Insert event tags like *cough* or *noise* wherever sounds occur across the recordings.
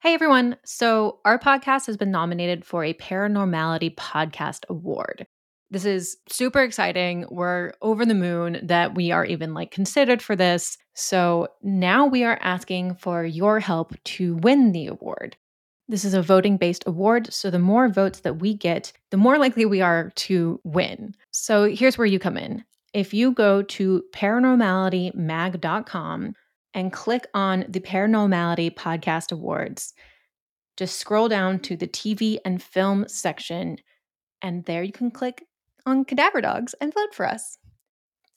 Hey everyone. So, our podcast has been nominated for a Paranormality Podcast Award. This is super exciting. We're over the moon that we are even like considered for this. So, now we are asking for your help to win the award. This is a voting based award. So, the more votes that we get, the more likely we are to win. So, here's where you come in. If you go to paranormalitymag.com, and click on the Paranormality Podcast Awards. Just scroll down to the TV and film section, and there you can click on Cadaver Dogs and vote for us.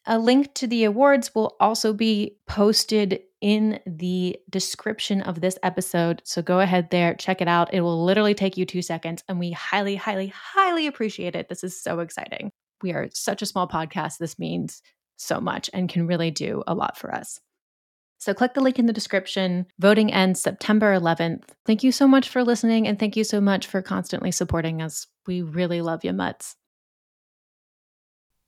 A link to the awards will also be posted in the description of this episode. So go ahead there, check it out. It will literally take you two seconds, and we highly, highly, highly appreciate it. This is so exciting. We are such a small podcast. This means so much and can really do a lot for us. So click the link in the description. Voting ends September 11th. Thank you so much for listening and thank you so much for constantly supporting us. We really love you mutts.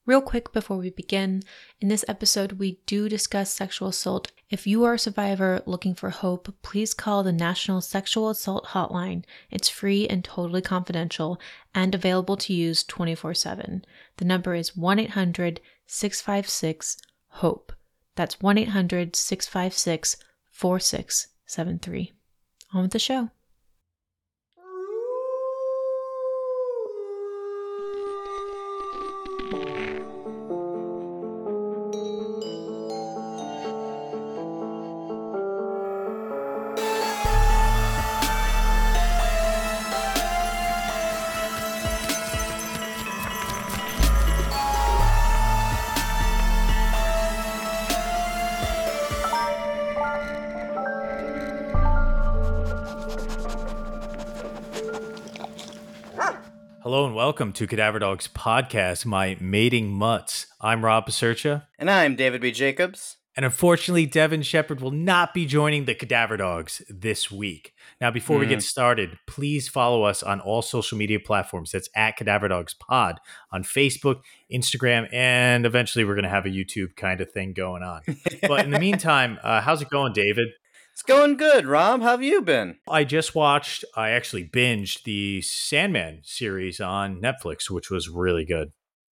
Real quick before we begin, in this episode, we do discuss sexual assault. If you are a survivor looking for hope, please call the National Sexual Assault Hotline. It's free and totally confidential and available to use 24 7. The number is 1 800 656 HOPE. That's 1 800 656 4673. On with the show. Welcome to Cadaver Dogs Podcast, my mating mutts. I'm Rob Pasercha. And I'm David B. Jacobs. And unfortunately, Devin Shepard will not be joining the Cadaver Dogs this week. Now, before mm. we get started, please follow us on all social media platforms. That's at Cadaver Dogs Pod on Facebook, Instagram, and eventually we're going to have a YouTube kind of thing going on. but in the *laughs* meantime, uh, how's it going, David? It's going good, Rob. How have you been? I just watched, I actually binged the Sandman series on Netflix, which was really good.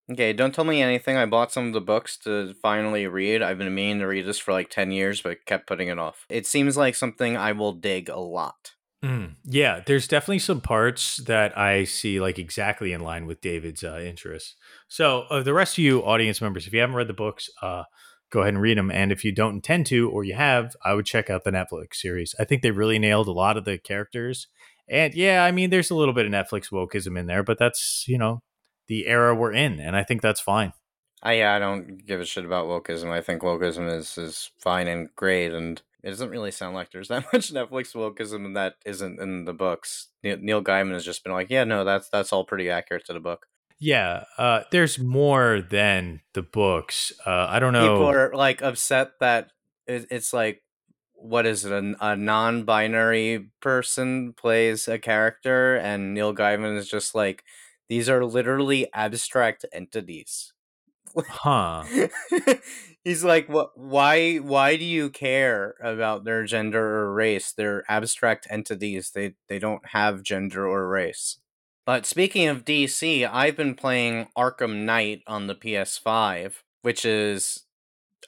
Okay, don't tell me anything. I bought some of the books to finally read. I've been meaning to read this for like 10 years, but kept putting it off. It seems like something I will dig a lot. Mm, yeah, there's definitely some parts that I see like exactly in line with David's uh, interests. So, uh, the rest of you audience members, if you haven't read the books, uh, go ahead and read them. And if you don't intend to, or you have, I would check out the Netflix series. I think they really nailed a lot of the characters. And yeah, I mean, there's a little bit of Netflix wokeism in there, but that's, you know, the era we're in. And I think that's fine. I, yeah, I don't give a shit about wokeism. I think wokeism is, is fine and great. And it doesn't really sound like there's *laughs* that much Netflix wokeism that isn't in the books. Neil Gaiman has just been like, yeah, no, that's that's all pretty accurate to the book. Yeah, uh, there's more than the books. Uh, I don't know. People are like upset that it's like, what is it? A, a non-binary person plays a character, and Neil Gaiman is just like, these are literally abstract entities. Huh. *laughs* He's like, what? Why? Why do you care about their gender or race? They're abstract entities. They they don't have gender or race. But speaking of DC, I've been playing Arkham Knight on the PS5, which is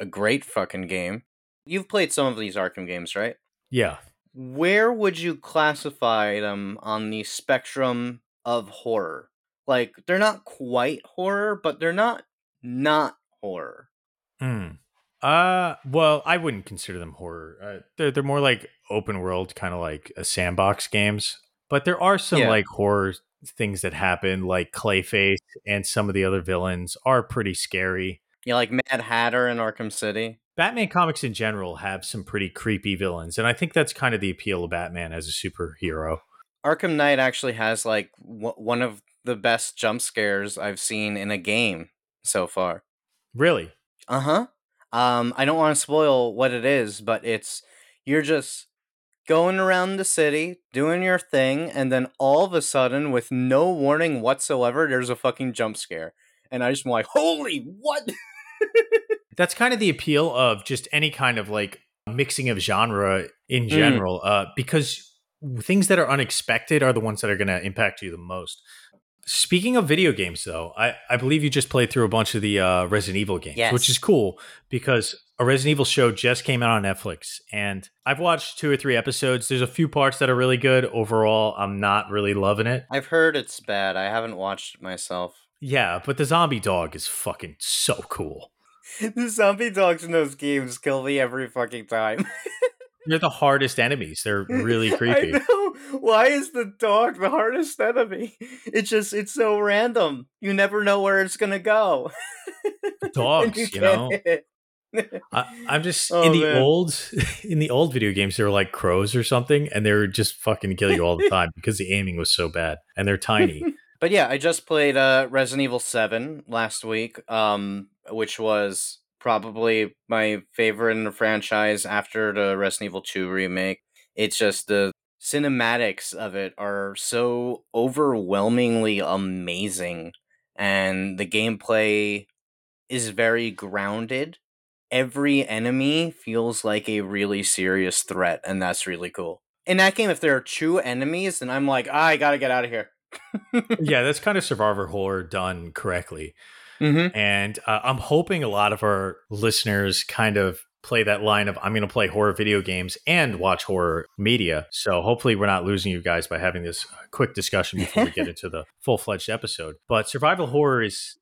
a great fucking game. You've played some of these Arkham games, right? Yeah. Where would you classify them on the spectrum of horror? Like, they're not quite horror, but they're not not horror. Hmm. Uh, well, I wouldn't consider them horror. Uh, they're they're more like open world, kind of like a sandbox games. But there are some yeah. like horror things that happen, like Clayface and some of the other villains, are pretty scary. Yeah, like Mad Hatter in Arkham City. Batman comics in general have some pretty creepy villains, and I think that's kind of the appeal of Batman as a superhero. Arkham Knight actually has like w- one of the best jump scares I've seen in a game so far. Really? Uh huh. Um, I don't want to spoil what it is, but it's you're just going around the city, doing your thing, and then all of a sudden, with no warning whatsoever, there's a fucking jump scare. And I just am like, holy, what? *laughs* That's kind of the appeal of just any kind of like mixing of genre in mm. general, mm. uh, because things that are unexpected are the ones that are going to impact you the most. Speaking of video games, though, I, I believe you just played through a bunch of the uh, Resident Evil games, Yes. which is cool because a Resident Evil show just came out on Netflix, and I've watched two or three episodes. There's a few parts that are really good. Overall, I'm not really loving it. I've heard it's bad. I haven't watched it myself. Yeah, but the zombie dog is fucking so cool. *laughs* the zombie dogs in those games kill me every fucking time. *laughs* They're the hardest enemies. They're really *laughs* creepy. I know. Why is the dog the hardest enemy? It's just it's so random. You never know where it's gonna go. Dogs, you can't know. it. I, I'm just *laughs* Oh, in the man. old *laughs* in the old video games. They were like crows or something, and they were just fucking kill you all the *laughs* time because the aiming was so bad, and they're tiny. But yeah, I just played uh Resident Evil 7 last week, um which was probably my favorite in the franchise after the Resident Evil 2 remake. It's just the cinematics of it are so overwhelmingly amazing and the gameplay is very grounded. Every enemy feels like a really serious threat and that's really cool. In that game if there are two enemies then I'm like, "Ah, I got to get out of here." *laughs* yeah, that's kind of survivor horror done correctly. Mhm. And uh, I'm hoping a lot of our listeners kind of play that line of I'm going to play horror video games and watch horror media. So hopefully we're not losing you guys by having this quick discussion before we get *laughs* into the full-fledged episode. But survival horror is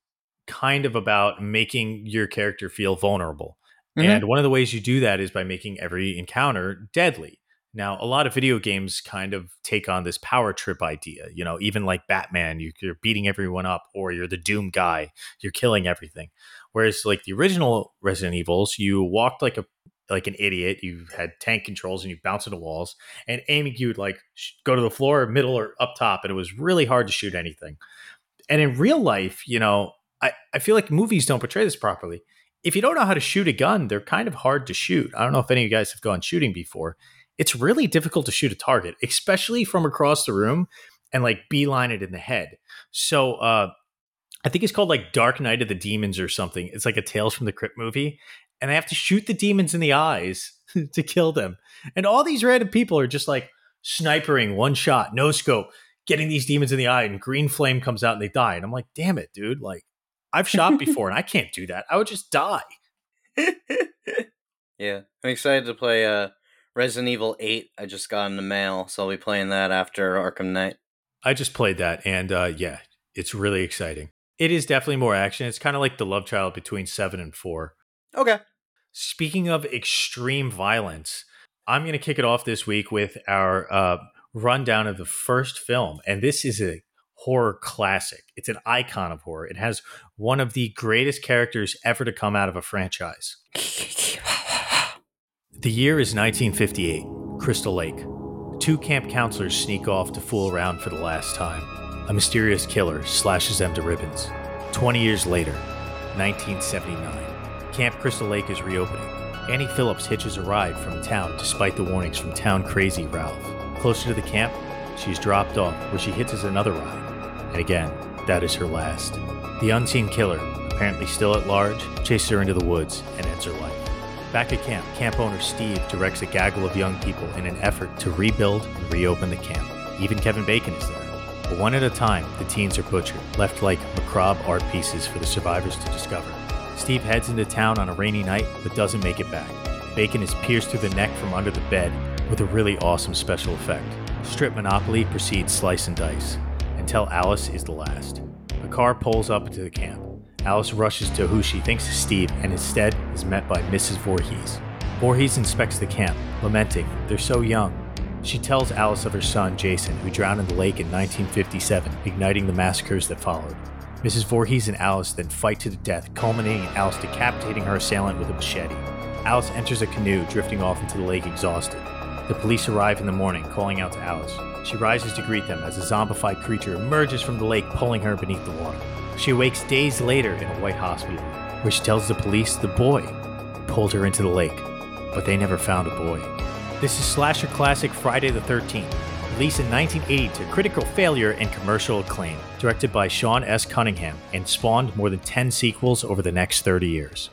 kind of about making your character feel vulnerable. Mhm. And one of the ways you do that is by making every encounter deadly. Now, a lot of video games kind of take on this power trip idea. You know, even like Batman, you, you're beating everyone up, or you're the Doom guy, you're killing everything. Whereas, like the original Resident Evils, you walked like a like an idiot. You had tank controls and you bounced into walls, and aiming you'd like sh- go to the floor, middle, or up top, and it was really hard to shoot anything. And in real life, you know, I, I feel like movies don't portray this properly. If you don't know how to shoot a gun, they're kind of hard to shoot. I don't know if any of you guys have gone shooting before. It's really difficult to shoot a target, especially from across the room and like beeline it in the head. So uh I think it's called like Dark Knight of the Demons or something. It's like a Tales from the Crypt movie. And they have to shoot the demons in the eyes *laughs* to kill them. And all these random people are just like snipering one shot, no scope, getting these demons in the eye, and green flame comes out and they die. And I'm like, damn it, dude. Like, I've shot *laughs* before and I can't do that. I would just die. *laughs* yeah, I'm excited to play uh Resident Evil 8. I just got in the mail, so I'll be playing that after Arkham Knight. I just played that, and uh, yeah, it's really exciting. It is definitely more action. It's kind of like the love child between seven and four. Okay. Speaking of extreme violence, I'm going to kick it off this week with our uh, rundown of the first film, and this is a horror classic. It's an icon of horror. It has one of the greatest characters ever to come out of a franchise. The year is 1958, Crystal Lake. Two camp counselors sneak off to fool around for the last time. A mysterious killer slashes them to ribbons. 20 years later, 1979, Camp Crystal Lake is reopening. Annie Phillips hitches a ride from town despite the warnings from town crazy Ralph. Closer to the camp, she's dropped off where she hitches another ride. And again, that is her last. The unseen killer, apparently still at large, chases her into the woods and ends her life. Back at camp, camp owner Steve directs a gaggle of young people in an effort to rebuild and reopen the camp. Even Kevin Bacon is there. But one at a time, the teens are butchered, left like macabre art pieces for the survivors to discover. Steve heads into town on a rainy night, but doesn't make it back. Bacon is pierced through the neck from under the bed with a really awesome special effect. Strip Monopoly proceeds slice and dice until Alice is the last. A car pulls up to the camp. Alice rushes to who she thinks is Steve and instead is met by Mrs. Voorhees. Voorhees inspects the camp, lamenting, they're so young. She tells Alice of her son, Jason, who drowned in the lake in 1957, igniting the massacres that followed. Mrs. Voorhees and Alice then fight to the death, culminating in Alice decapitating her assailant with a machete. Alice enters a canoe, drifting off into the lake exhausted. The police arrive in the morning, calling out to Alice. She rises to greet them as a zombified creature emerges from the lake, pulling her beneath the water. She awakes days later in a white hospital, where she tells the police the boy pulled her into the lake, but they never found a boy. This is slasher classic Friday the 13th, released in 1980 to critical failure and commercial acclaim, directed by Sean S. Cunningham, and spawned more than 10 sequels over the next 30 years.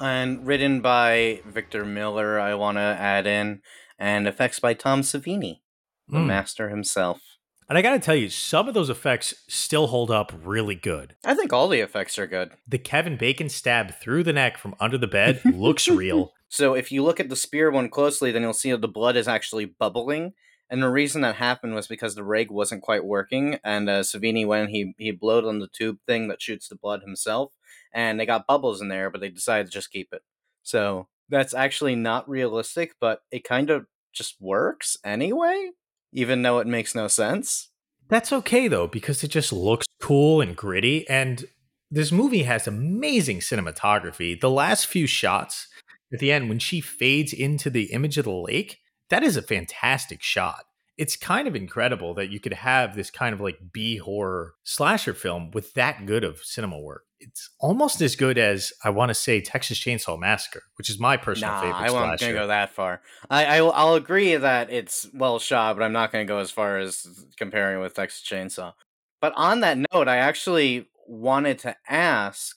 And written by Victor Miller, I want to add in, and effects by Tom Savini. The Mm. master himself. And I got to tell you, some of those effects still hold up really good. I think all the effects are good. The Kevin Bacon stab through the neck from under the bed looks real. *laughs* *laughs* So if you look at the spear one closely, then you'll see that the blood is actually bubbling. And the reason that happened was because the rig wasn't quite working, and uh, Savini went he he blowed on the tube thing that shoots the blood himself, and they got bubbles in there, but they decided to just keep it. So that's actually not realistic, but it kind of just works anyway, even though it makes no sense. That's okay though, because it just looks cool and gritty. And this movie has amazing cinematography. The last few shots at the end, when she fades into the image of the lake, that is a fantastic shot. It's kind of incredible that you could have this kind of like B horror slasher film with that good of cinema work. It's almost as good as I want to say Texas Chainsaw Massacre, which is my personal nah, favorite I won't gonna go that far. I, I I'll agree that it's well shot, but I'm not gonna go as far as comparing it with Texas Chainsaw. But on that note, I actually wanted to ask.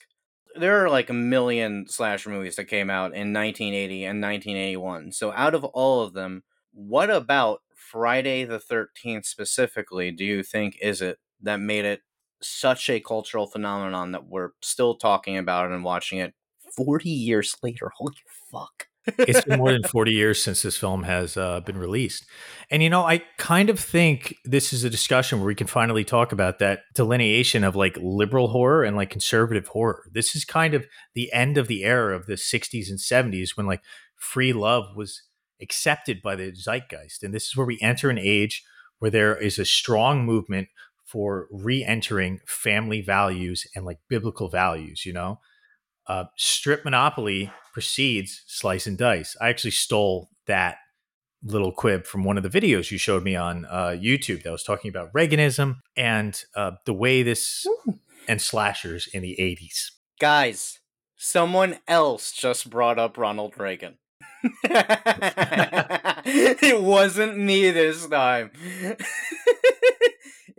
There are like a million slasher movies that came out in 1980 and 1981. So out of all of them, what about Friday the 13th specifically do you think is it that made it such a cultural phenomenon that we're still talking about it and watching it 40 years later? *laughs* Holy fuck. it's been more than *laughs* 40 years since this film has uh, been released. And, you know, I kind of think this is a discussion where we can finally talk about that delineation of like liberal horror and like conservative horror. This is kind of the end of the era of the 60s and 70s when like free love was accepted by the zeitgeist. And this is where we enter an age where there is a strong movement for re entering family values and like biblical values, you know? uh, strip monopoly precedes slice and dice. I actually stole that little quib from one of the videos you showed me on uh, YouTube that was talking about Reaganism and uh, the way this and slashers in the 80s. Guys, someone else just brought up Ronald Reagan. *laughs* it wasn't me this time.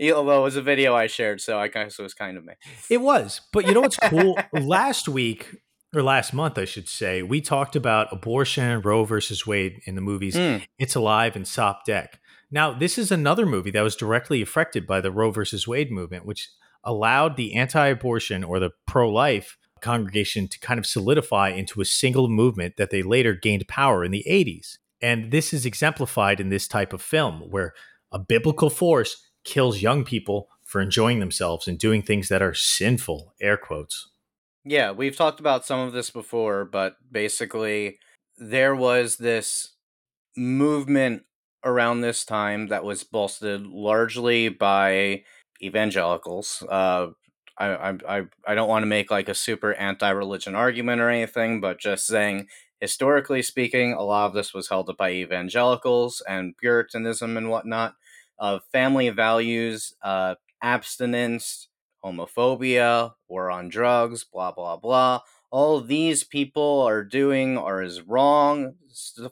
Although it was a video I shared, so I guess it was kind of me. It was. But you know what's cool? *laughs* last week, or last month, I should say, we talked about abortion, Roe versus Wade in the movies Mm. It's Alive and Sop Deck. Now, this is another movie that was directly affected by the Roe versus Wade movement, which allowed the anti abortion or the pro life congregation to kind of solidify into a single movement that they later gained power in the 80s. And this is exemplified in this type of film where a biblical force kills young people for enjoying themselves and doing things that are sinful, air quotes. Yeah, we've talked about some of this before, but basically, there was this movement around this time that was bolstered largely by evangelicals. Uh, I, I, I, don't want to make like a super anti religion argument or anything, but just saying, historically speaking, a lot of this was held up by evangelicals and Puritanism and whatnot. of family values, uh, abstinence, homophobia, war on drugs, blah, blah, blah. All these people are doing are is wrong.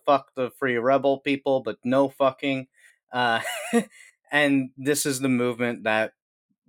Fuck the free rebel people, but no fucking. Uh, *laughs* and this is the movement that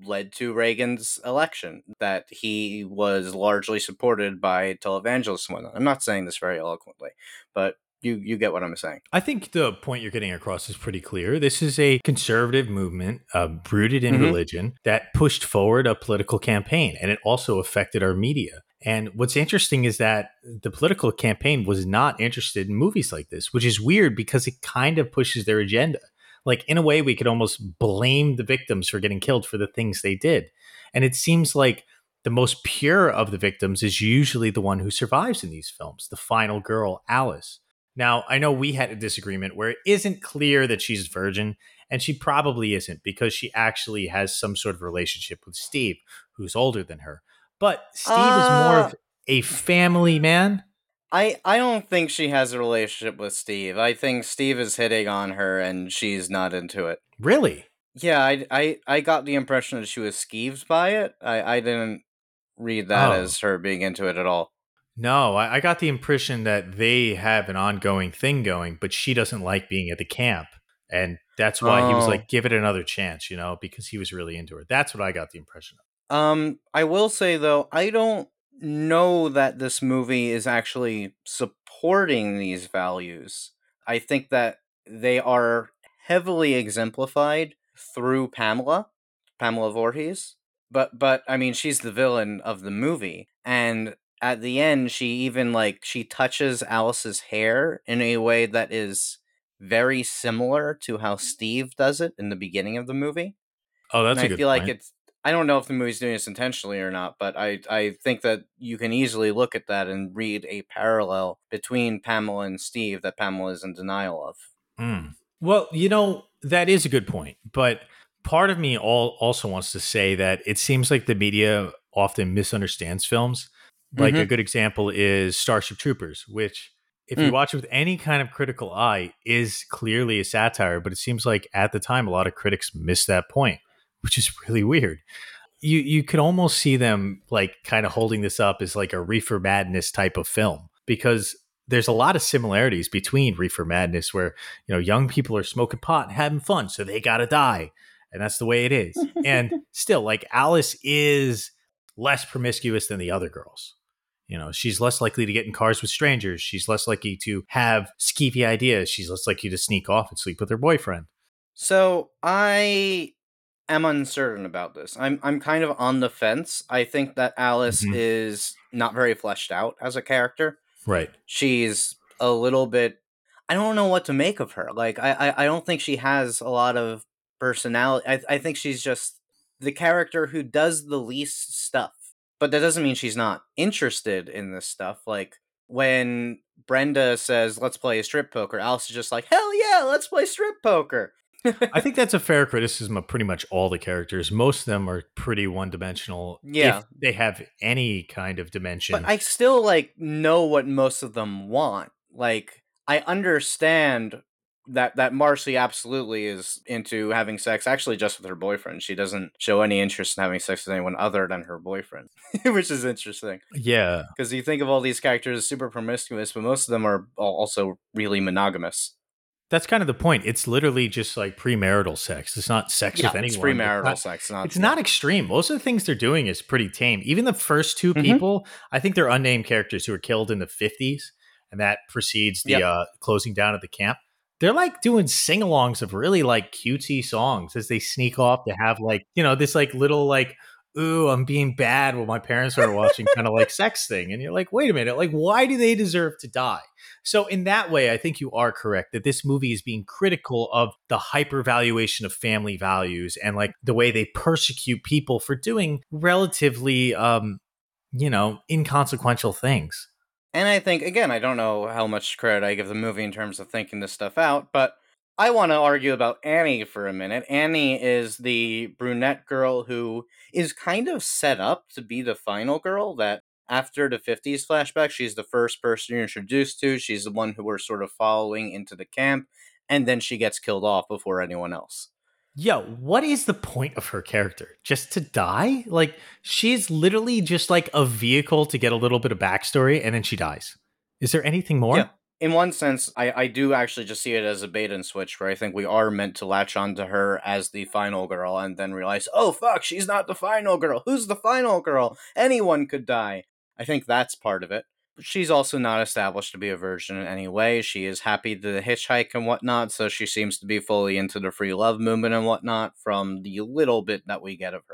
led to Reagan's election, that he was largely supported by televangelists and whatnot. I'm not saying this very eloquently, but you, you get what I'm saying. I think the point you're getting across is pretty clear. This is a conservative movement uh, rooted in Mhm. religion that pushed forward a political campaign, and it also affected our media. And what's interesting is that the political campaign was not interested in movies like this, which is weird because it kind of pushes their agenda. Like, in a way, we could almost blame the victims for getting killed for the things they did. And it seems like the most pure of the victims is usually the one who survives in these films, the final girl, Alice. Now, I know we had a disagreement where it isn't clear that she's virgin, and she probably isn't because she actually has some sort of relationship with Steve, who's older than her. But Steve is more Uh, of a family man. I, I don't think she has a relationship with Steve. I think Steve is hitting on her and she's not into it. Really? Yeah, I, I, I got the impression that she was skeeved by it. I, I didn't read that Oh. as her being into it at all. No, I, I got the impression that they have an ongoing thing going, but she doesn't like being at the camp. And that's why he was Oh. like, give it another chance, you know, because he was really into her. That's what I got the impression of. Um, I will say though, I don't know that this movie is actually supporting these values. I think that they are heavily exemplified through Pamela, Pamela Voorhees. But but I mean, she's the villain of the movie, and at the end, she even like she touches Alice's hair in a way that is very similar to how Steve does it in the beginning of the movie. Oh, that's and a good I feel point. like it's I don't know if the movie's doing this intentionally or not, but I I think that you can easily look at that and read a parallel between Pamela and Steve that Pamela is in denial of. Mm. Well, you know, that is a good point. But part of me all also wants to say that it seems like the media often misunderstands films. Like a Mhm. good example is Starship Troopers, which if you Mm. watch it with any kind of critical eye is clearly a satire, but it seems like at the time a lot of critics missed that point, which is really weird. You you could almost see them like kind of holding this up as like a reefer madness type of film because there's a lot of similarities between reefer madness where you know young people are smoking pot and having fun so they gotta die and that's the way it is. And *laughs* still like alice is less promiscuous than the other girls. You know she's less likely to get in cars with strangers she's less likely to have skeevy ideas she's less likely to sneak off and sleep with her boyfriend. So I am uncertain about this. I'm I'm kind of on the fence. I think that Alice Mhm. is not very fleshed out as a character. right she's a little bit I don't know what to make of her. Like I I, I don't think she has a lot of personality. I I think she's just the character who does the least stuff. But that doesn't mean she's not interested in this stuff. Like when Brenda says, "Let's play a strip poker," Alice is just like, "Hell yeah, let's play strip poker." I think that's a fair criticism of pretty much all the characters most of them are pretty one-dimensional Yeah. if they have any kind of dimension But I still like know what most of them want. Like I understand that that Marcy absolutely is into having sex actually just with her boyfriend. She doesn't show any interest in having sex with anyone other than her boyfriend, *laughs* which is interesting yeah because you think of all these characters as super promiscuous, but most of them are also really monogamous. That's kind of the point. It's literally just like premarital sex. It's not sex with anyone. it's premarital not, sex. Not it's not extreme. Most of the things they're doing is pretty tame. Even the first 2 Mhm. people, I think they're unnamed characters who were killed in the 50s, and that precedes the Yep. uh, closing down of the camp. They're like doing sing alongs of really like cutesy songs as they sneak off to have like, you know, this like little like, ooh, I'm being bad while my parents are watching kind of like sex thing. And you're like, wait a minute, like, why do they deserve to die? So in that way, I think you are correct that this movie is being critical of the hypervaluation of family values and like the way they persecute people for doing relatively um you know, inconsequential things. And I think again, I don't know how much credit I give the movie in terms of thinking this stuff out, but I want to argue about Annie for a minute. Annie is the brunette girl who is kind of set up to be the final girl that after the 50s flashback, she's the first person you're introduced to. She's the one who we're sort of following into the camp, and then she gets killed off before anyone else. Yo, what is the point of her character? Just to die? Like she's literally just like a vehicle to get a little bit of backstory and then she dies. Is there anything more? Yeah. In one sense, I, I do actually just see it as a bait and switch where I think we are meant to latch onto her as the final girl and then realize, oh fuck, she's not the final girl. Who's the final girl? Anyone could die. I think that's part of it. But she's also not established to be a virgin in any way. She is happy to hitchhike and whatnot, so she seems to be fully into the free love movement and whatnot from the little bit that we get of her.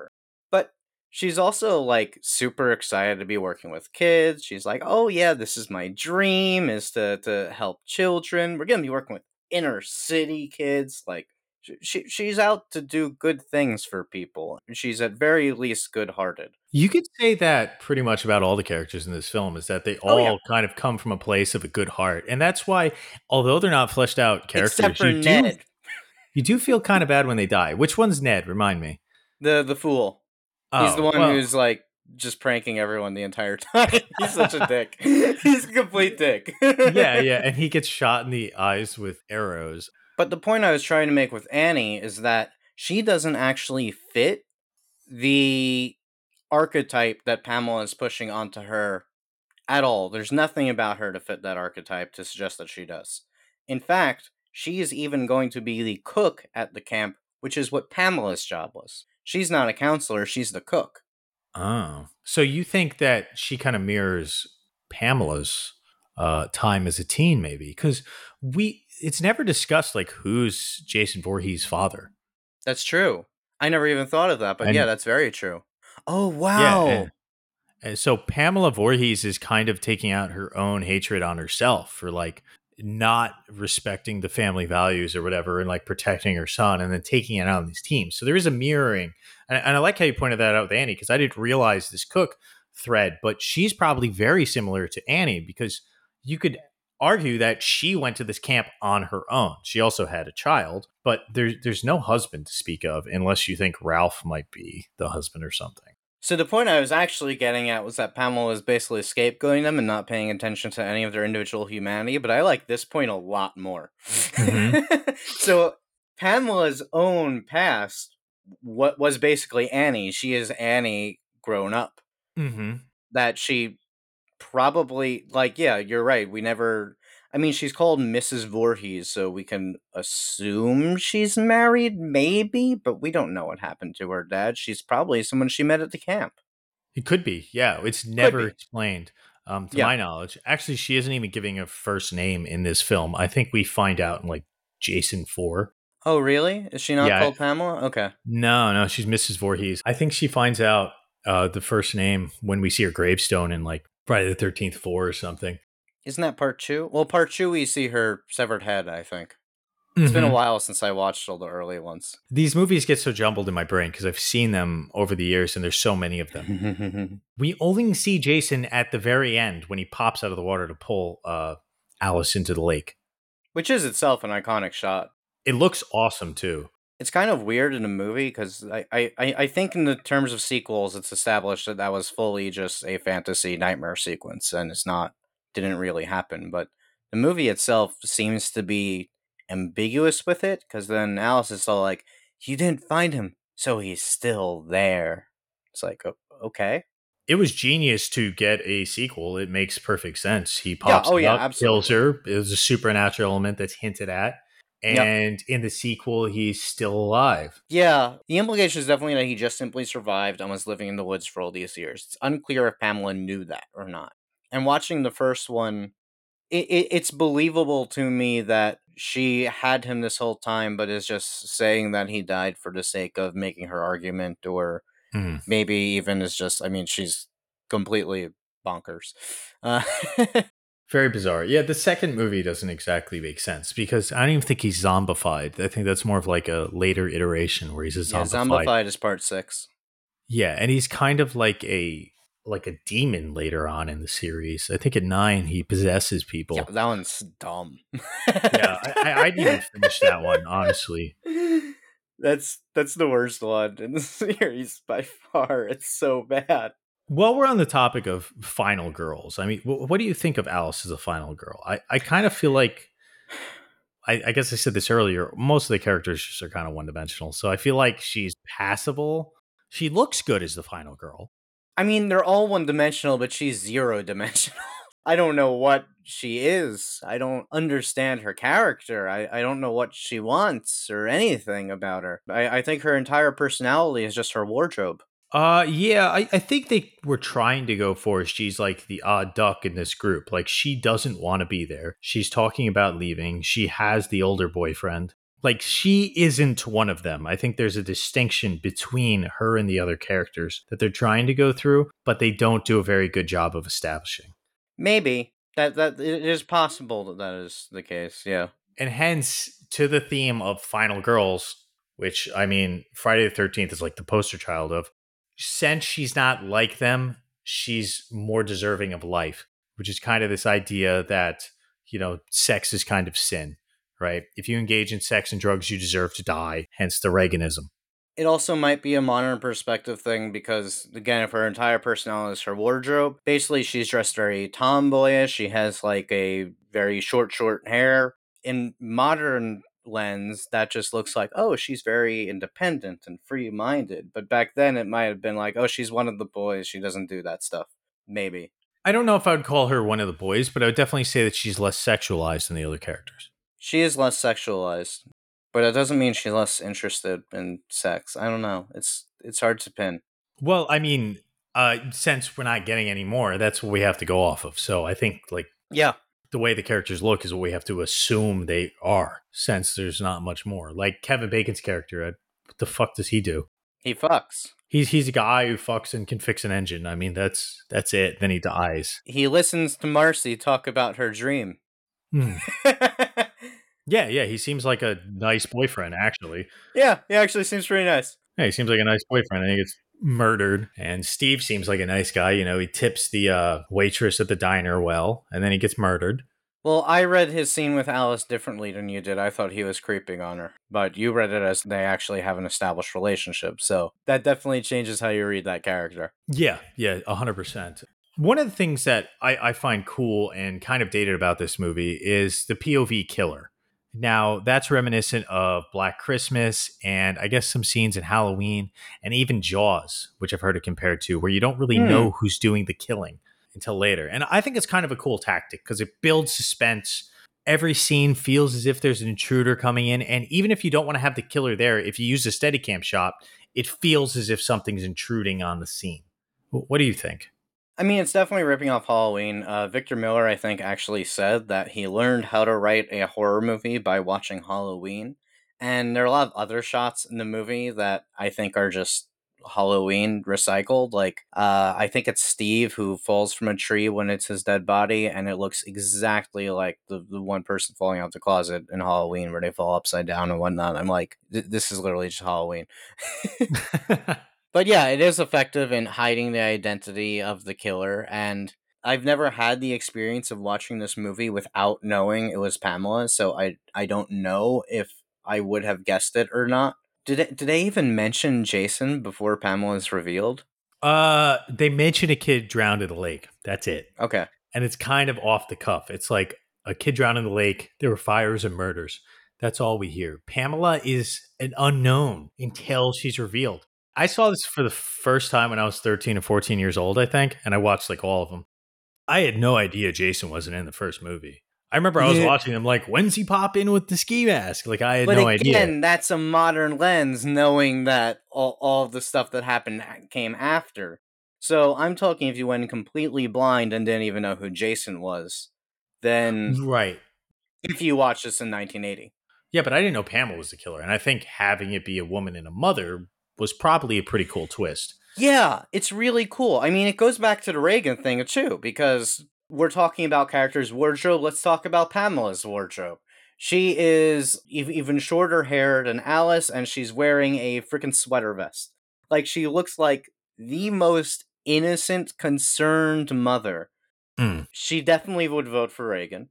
She's also like super excited to be working with kids. She's like, "Oh yeah, this is my dream is to to help children. We're going to be working with inner city kids like she, she she's out to do good things for people. She's at very least good-hearted. You could say that pretty much about all the characters in this film is that they Oh, all yeah. kind of come from a place of a good heart. And that's why although they're not fleshed out characters, Except for you Ned, do you do feel *laughs* kind of bad when they die. Which one's Ned? Remind me. the the fool. He's the oh, one well, who's like just pranking everyone the entire *laughs* time. He's such a dick. *laughs* He's a complete dick. Yeah, yeah, *laughs* and he gets shot in the eyes with arrows. But the point I was trying to make with Annie is that she doesn't actually fit the archetype that Pamela is pushing onto her at all. There's nothing about her to fit that archetype to suggest that she does. In fact, she is even going to be the cook at the camp, which is what Pamela's job was. She's not a counselor, she's the cook. Oh. So you think that she kind of mirrors Pamela's uh, time as a teen, maybe because we it's never discussed like who's Jason Voorhees' father. That's true. I never even thought of that, but And- yeah, that's very true. Oh wow. and- And so Pamela Voorhees is kind of taking out her own hatred on herself for like not respecting the family values or whatever and like protecting her son and then taking it out on these teams. So there is a mirroring. And, and I like how you pointed that out with Annie because I didn't realize this cook thread, but she's probably very similar to Annie because you could argue that she went to this camp on her own. She also had a child, but there's there's no husband to speak of unless you think Ralph might be the husband or something. So the point I was actually getting at was that Pamela is basically scapegoating them and not paying attention to any of their individual humanity, but I like this point a lot more. *laughs* so Pamela's own past what was basically Annie. She is Annie grown up. Mm-hmm. That she probably like yeah, you're right. We never I mean she's called Mrs. Voorhees, so we can assume she's married, maybe, but we don't know what happened to her dad. She's probably someone she met at the camp. It could be, yeah. It's never explained, um, to Yeah. my knowledge. Actually, she isn't even giving a first name in this film. I think we find out in like Jason Four. Oh, really? Is she not Yeah. called Pamela? Okay. No, no, she's Mrs. Voorhees. I think she finds out uh, the first name when we see her gravestone in like Friday the Thirteenth Four or something. Isn't that part two? Well, part two, we see her severed head, I think. It's been a Mhm. while since I watched all the early ones. These movies get so jumbled in my brain because I've seen them over the years, and there's so many of them. *laughs* we only see Jason at the very end when he pops out of the water to pull uh, Alice into the lake. Which is itself an iconic shot. It looks awesome too. It's kind of weird in a movie because I, I, I I think in the terms of sequels, it's established that that was fully just a fantasy nightmare sequence, and it's not didn't really happen. But the movie itself seems to be ambiguous with it because then Alice is all like, "You didn't find him, so he's still there." It's like, "O- okay, It was genius to get a sequel. It makes perfect sense. He pops oh yeah, up, kills her. absolutely. It was a supernatural element that's hinted at. Yep. And in the sequel, he's still alive. Yeah, the implication is definitely that he just simply survived and was living in the woods for all these years. It's unclear if Pamela knew that or not. And watching the first one, it, it, it's believable to me that she had him this whole time, but is just saying that he died for the sake of making her argument, or Mhm. maybe even is just, I mean, she's completely bonkers. Uh, *laughs* Very bizarre. Yeah, the second movie doesn't exactly make sense because I don't even think he's zombified. I think that's more of like a later iteration where he's a zombified. yeah, zombified. Zombified is part six. Yeah, and he's kind of like a like a demon later on in the series. I think at nine he possesses people. Yeah, that one's dumb. yeah I, I, I didn't even finish that one honestly. *laughs* That's that's the worst one in the *laughs* series by far. It's so bad. While we're on the topic of final girls, I mean, wh- what do you think of Alice as a final girl? I, I kind of feel like, I, I guess I said this earlier, most of the characters just are kind of one dimensional. So I feel like she's passable. She looks good as the final girl. I mean, they're all one dimensional, but she's zero dimensional. *laughs* I don't know what she is. I don't understand her character. I, I don't know what she wants or anything about her. I, I think her entire personality is just her wardrobe. Uh, yeah, I, I think they were trying to go for she's like the odd duck in this group. Like she doesn't want to be there. She's talking about leaving. She has the older boyfriend. Like she isn't one of them. I think there's a distinction between her and the other characters that they're trying to go through, but they don't do a very good job of establishing. Maybe that that it is possible that that is the case. Yeah. And hence to the theme of Final Girls, which I mean, Friday the 13th is like the poster child of. Since she's not like them, she's more deserving of life, which is kind of this idea that, you know, sex is kind of sin, right? If you engage in sex and drugs, you deserve to die, hence the Reaganism. It also might be a modern perspective thing because, again, if her entire personality is her wardrobe, basically she's dressed very tomboyish. She has like a very short, short hair. In modern lens, that just looks like, oh, she's very independent and free minded. But back then, it might have been like, oh, she's one of the boys. She doesn't do that stuff. Maybe. I don't know if I would call her one of the boys, but I would definitely say that she's less sexualized than the other characters. She is less sexualized, but it doesn't mean she's less interested in sex. I don't know. It's it's hard to pin. Well, I mean, uh, since we're not getting any more, that's what we have to go off of. So I think like Yeah. the way the characters look is what we have to assume they are, since there's not much more. Like Kevin Bacon's character, uh, what the fuck does he do? He fucks. He's he's a guy who fucks and can fix an engine. I mean, that's that's it. Then he dies. He listens to Marcy talk about her dream. Hmm. *laughs* Yeah, yeah, he seems like a nice boyfriend, actually. yeah, he actually seems pretty nice. Yeah, he seems like a nice boyfriend. And he gets murdered. And Steve seems like a nice guy. You know, he tips the uh, waitress at the diner well, and then he gets murdered. Well, I read his scene with Alice differently than you did. I thought he was creeping on her, but you read it as they actually have an established relationship. So that definitely changes how you read that character. Yeah, yeah, 100%. One of the things that I, I find cool and kind of dated about this movie is the POV killer. Now, that's reminiscent of Black Christmas and I guess some scenes in Halloween and even Jaws, which I've heard it compared to, where you don't really Hmm. know who's doing the killing until later. And I think it's kind of a cool tactic because it builds suspense. Every scene feels as if there's an intruder coming in. And even if you don't want to have the killer there, if you use a Steadicam shot, it feels as if something's intruding on the scene. What do you think? I mean, it's definitely ripping off Halloween. Uh, Victor Miller, I think, actually said that he learned how to write a horror movie by watching Halloween. And there are a lot of other shots in the movie that I think are just Halloween recycled. Like, uh, I think it's Steve who falls from a tree when it's his dead body, and it looks exactly like the, the one person falling out the closet in Halloween where they fall upside down and whatnot. I'm like, this is literally just Halloween. *laughs* *laughs* But yeah, it is effective in hiding the identity of the killer. And I've never had the experience of watching this movie without knowing it was Pamela, so I I don't know if I would have guessed it or not. Did it, did they even mention Jason before Pamela is revealed? uh, they mention a kid drowned in the lake. That's it. Okay. and it's kind of off the cuff. It's like a kid drowned in the lake. There were fires and murders. That's all we hear. Pamela is an unknown until she's revealed. I saw this for the first time when I was 13 or 14 years old, I think, and I watched like all of them. I had no idea Jason wasn't in the first movie. I remember I was Yeah. watching them like, when's he pop in with the ski mask? Like I had But no again, idea. that's a modern lens, knowing that all, all of the stuff that happened uh, came after. So I'm talking if you went completely blind and didn't even know who Jason was, then Right. if you watched this in 1980. Yeah, but I didn't know Pamela was the killer. And I think having it be a woman and a mother was probably a pretty cool twist. Yeah, it's really cool. I mean, it goes back to the Reagan thing too, because we're talking about characters' wardrobe. Let's talk about Pamela's wardrobe. She is even shorter hair than Alice, and she's wearing a freaking sweater vest. Like, she looks like the most innocent, concerned mother. Mm. She definitely would vote for Reagan.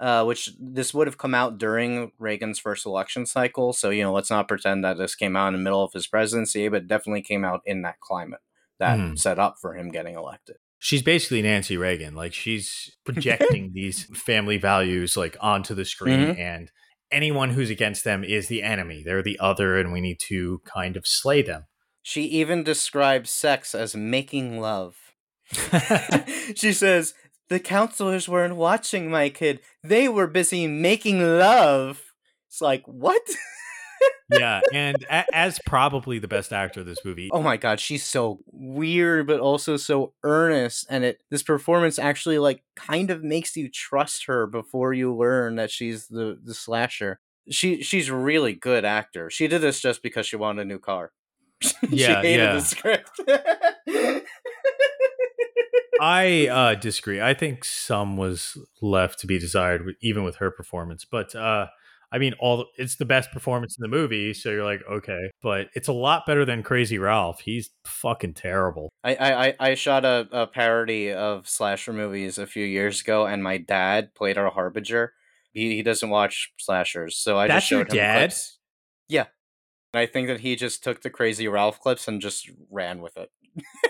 Uh, which this would have come out during Reagan's first election cycle. So, you know, let's not pretend that this came out in the middle of his presidency, but definitely came out in that climate that Hmm. set up for him getting elected. she's basically Nancy Reagan. Like she's *laughs* projecting these family values like onto the screen Mhm. and anyone who's against them is the enemy. They're the other and we need to kind of slay them. She even describes sex as making love. *laughs* *laughs* she says, The counselors weren't watching my kid. They were busy making love. It's like, what? *laughs* yeah, and a- as probably the best actor of this movie. oh my god, she's so weird, but also so earnest. And it this performance actually like kind of makes you trust her before you learn that she's the, the slasher. She she's a really good actor. She did this just because she wanted a new car. *laughs* Yeah, she hated yeah. the script. *laughs* I uh, disagree. I think some was left to be desired, even with her performance. But uh, I mean, all it's the best performance in the movie, so you're like, okay. But it's a lot better than Crazy Ralph. He's fucking terrible. I, I, I- shot a, a parody of slasher movies a few years ago, and my dad played our harbinger. He, he doesn't watch slashers, so I That's just your showed him dad? clips. Yeah, I think that he just took the Crazy Ralph clips and just ran with it.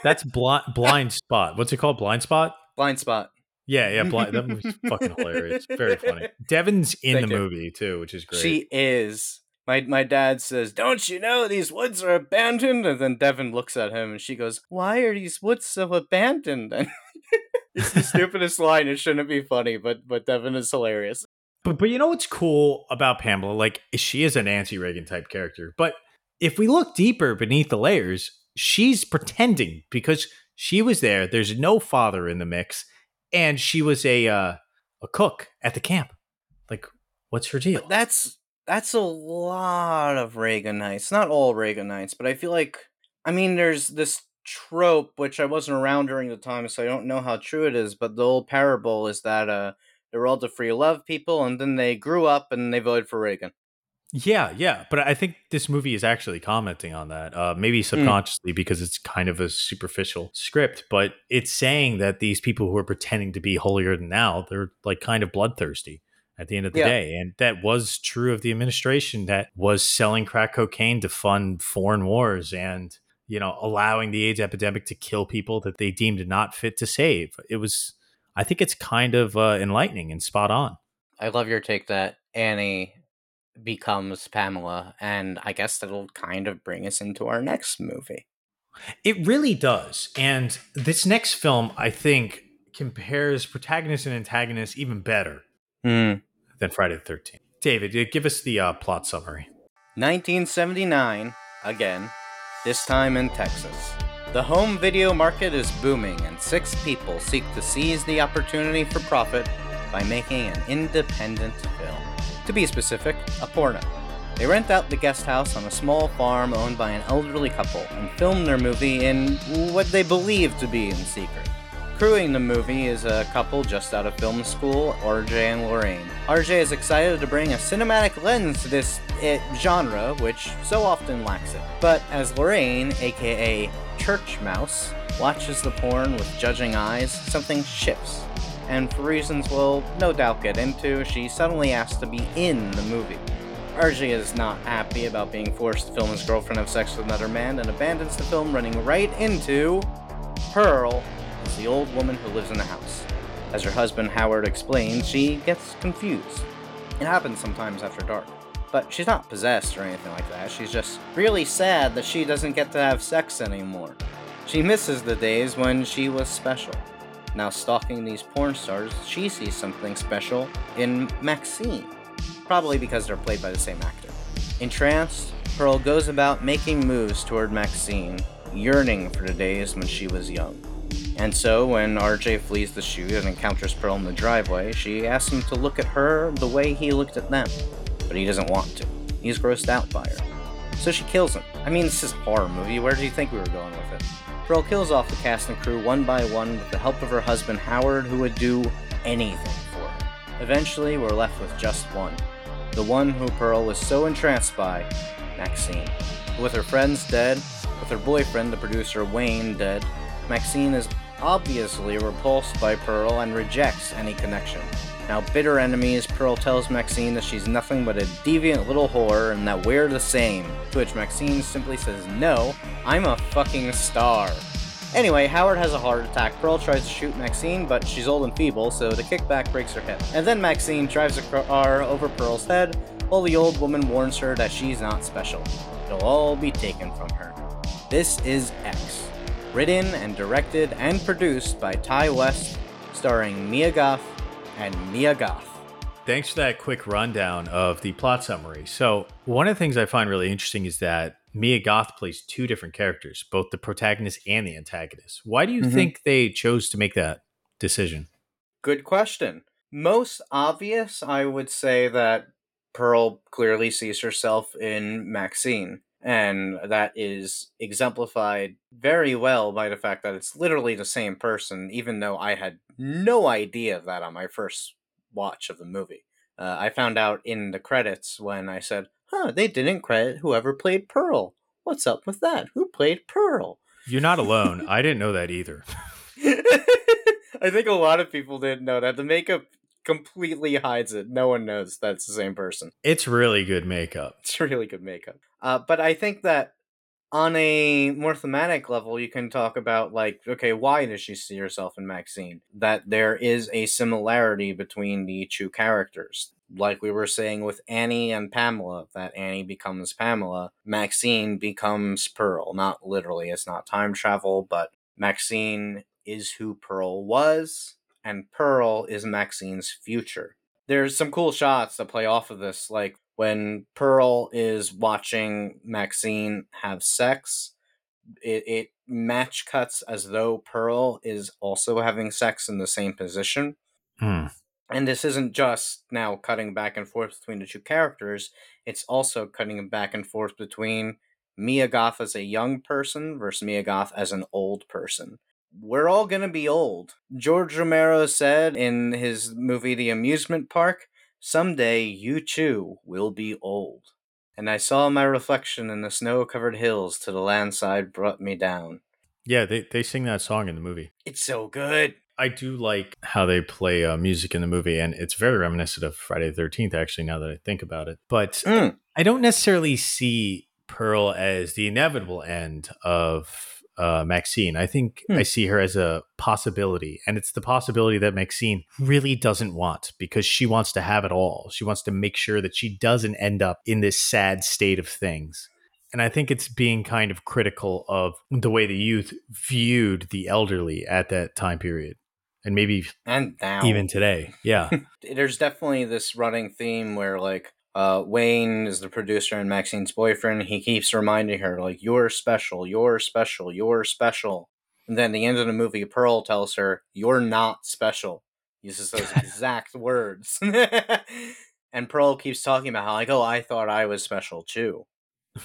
That's blind *laughs* blind spot. What's it called? Blind spot. Blind spot. Yeah, yeah. Blind, that *laughs* movie's fucking hilarious. Very funny. Devin's in Thank the you. movie too, which is great. She is. My my dad says, "Don't you know these woods are abandoned?" And then Devin looks at him and she goes, "Why are these woods so abandoned?" And *laughs* it's the stupidest line. It shouldn't be funny, but but Devin is hilarious. But but you know what's cool about Pamela? Like she is a Nancy Reagan type character. But if we look deeper beneath the layers, she's pretending because she was there. There's no father in the mix, and she was a uh, a cook at the camp. Like, what's her deal? But that's that's a lot of Reaganites. Not all Reaganites, but I feel like I mean there's this trope which I wasn't around during the time, so I don't know how true it is, but the old parable is that uh they're all the free love people and then they grew up and they voted for Reagan. Yeah, yeah, but I think this movie is actually commenting on that, uh, maybe subconsciously because it's kind of a superficial script, but it's saying that these people who are pretending to be holier than thou, they're like kind of bloodthirsty at the end of the Yeah. day, and that was true of the administration that was selling crack cocaine to fund foreign wars and you know allowing the AIDS epidemic to kill people that they deemed not fit to save. It was, I think, it's kind of uh, enlightening and spot on. I love your take that Annie becomes Pamela, and I guess that'll kind of bring us into our next movie. It really does. And this next film, I think, compares protagonist and antagonist even better Hmm. than Friday the 13th. David, uh, give us the uh, plot summary. 1979, again, this time in Texas. The home video market is booming, and six people seek to seize the opportunity for profit by making an independent film. To be specific, a porno. They rent out the guest house on a small farm owned by an elderly couple and film their movie in what they believe to be in secret. Crewing the movie is a couple just out of film school, RJ and Lorraine. RJ is excited to bring a cinematic lens to this eh, genre, which so often lacks it. But as Lorraine, aka Church Mouse, watches the porn with judging eyes, something shifts. And for reasons we'll no doubt get into, she suddenly asks to be in the movie. RJ is not happy about being forced to film his girlfriend have sex with another man and abandons the film, running right into Pearl, is the old woman who lives in the house. As her husband Howard explains, she gets confused. It happens sometimes after dark. But she's not possessed or anything like that. She's just really sad that she doesn't get to have sex anymore. She misses the days when she was special. Now, stalking these porn stars, she sees something special in Maxine. Probably because they're played by the same actor. Entranced, Pearl goes about making moves toward Maxine, yearning for the days when she was young. And so, when RJ flees the shoot and encounters Pearl in the driveway, she asks him to look at her the way he looked at them. But he doesn't want to. He's grossed out by her. So she kills him. I mean, this is a horror movie. Where do you think we were going with it? Pearl kills off the cast and crew one by one with the help of her husband Howard, who would do anything for her. Eventually, we're left with just one. The one who Pearl was so entranced by, Maxine. With her friends dead, with her boyfriend, the producer Wayne, dead, Maxine is obviously repulsed by Pearl and rejects any connection. Now, bitter enemies, Pearl tells Maxine that she's nothing but a deviant little whore and that we're the same. To which Maxine simply says, No, I'm a fucking star. Anyway, Howard has a heart attack. Pearl tries to shoot Maxine, but she's old and feeble, so the kickback breaks her hip. And then Maxine drives a car over Pearl's head, while the old woman warns her that she's not special. It'll all be taken from her. This is X. Written and directed and produced by Ti West, starring Mia Goth and Mia Goth. Thanks for that quick rundown of the plot summary. So, one of the things I find really interesting is that Mia Goth plays two different characters, both the protagonist and the antagonist. Why do you Mhm. think they chose to make that decision? Good question. Most obvious, I would say that Pearl clearly sees herself in Maxine. And that is exemplified very well by the fact that it's literally the same person, even though I had no idea of that on my first watch of the movie. Uh, I found out in the credits when I said, huh, they didn't credit whoever played Pearl. What's up with that? Who played Pearl? You're not alone. *laughs* I didn't know that either. *laughs* I think a lot of people didn't know that. The makeup completely hides it. No one knows that's the same person. It's really good makeup. It's really good makeup. Uh, but I think that on a more thematic level, you can talk about, like, okay, why does she see herself in Maxine? That there is a similarity between the two characters. Like we were saying with Annie and Pamela, that Annie becomes Pamela, Maxine becomes Pearl. Not literally, it's not time travel, but Maxine is who Pearl was, and Pearl is Maxine's future. There's some cool shots that play off of this, like when Pearl is watching Maxine have sex, it, it match cuts as though Pearl is also having sex in the same position. Hmm. And this isn't just now cutting back and forth between the two characters, it's also cutting back and forth between Mia Goth as a young person versus Mia Goth as an old person. We're all gonna be old. George Romero said in his movie The Amusement Park, someday you too will be old. And I saw my reflection in the snow covered hills till the landside brought me down. Yeah, they, they sing that song in the movie. It's so good. I do like how they play uh, music in the movie, and it's very reminiscent of Friday the 13th, actually, now that I think about it. But Mm. I don't necessarily see Pearl as the inevitable end of uh, Maxine. I think Hmm. I see her as a possibility, and it's the possibility that Maxine really doesn't want because she wants to have it all. She wants to make sure that she doesn't end up in this sad state of things. And I think it's being kind of critical of the way the youth viewed the elderly at that time period. And maybe And now. even today. Yeah. *laughs* there's definitely this running theme where like uh, Wayne is the producer and Maxine's boyfriend. He keeps reminding her like you're special, you're special, you're special. And then at the end of the movie, Pearl tells her you're not special. Uses those *laughs* exact words. *laughs* and Pearl keeps talking about how like oh I thought I was special too.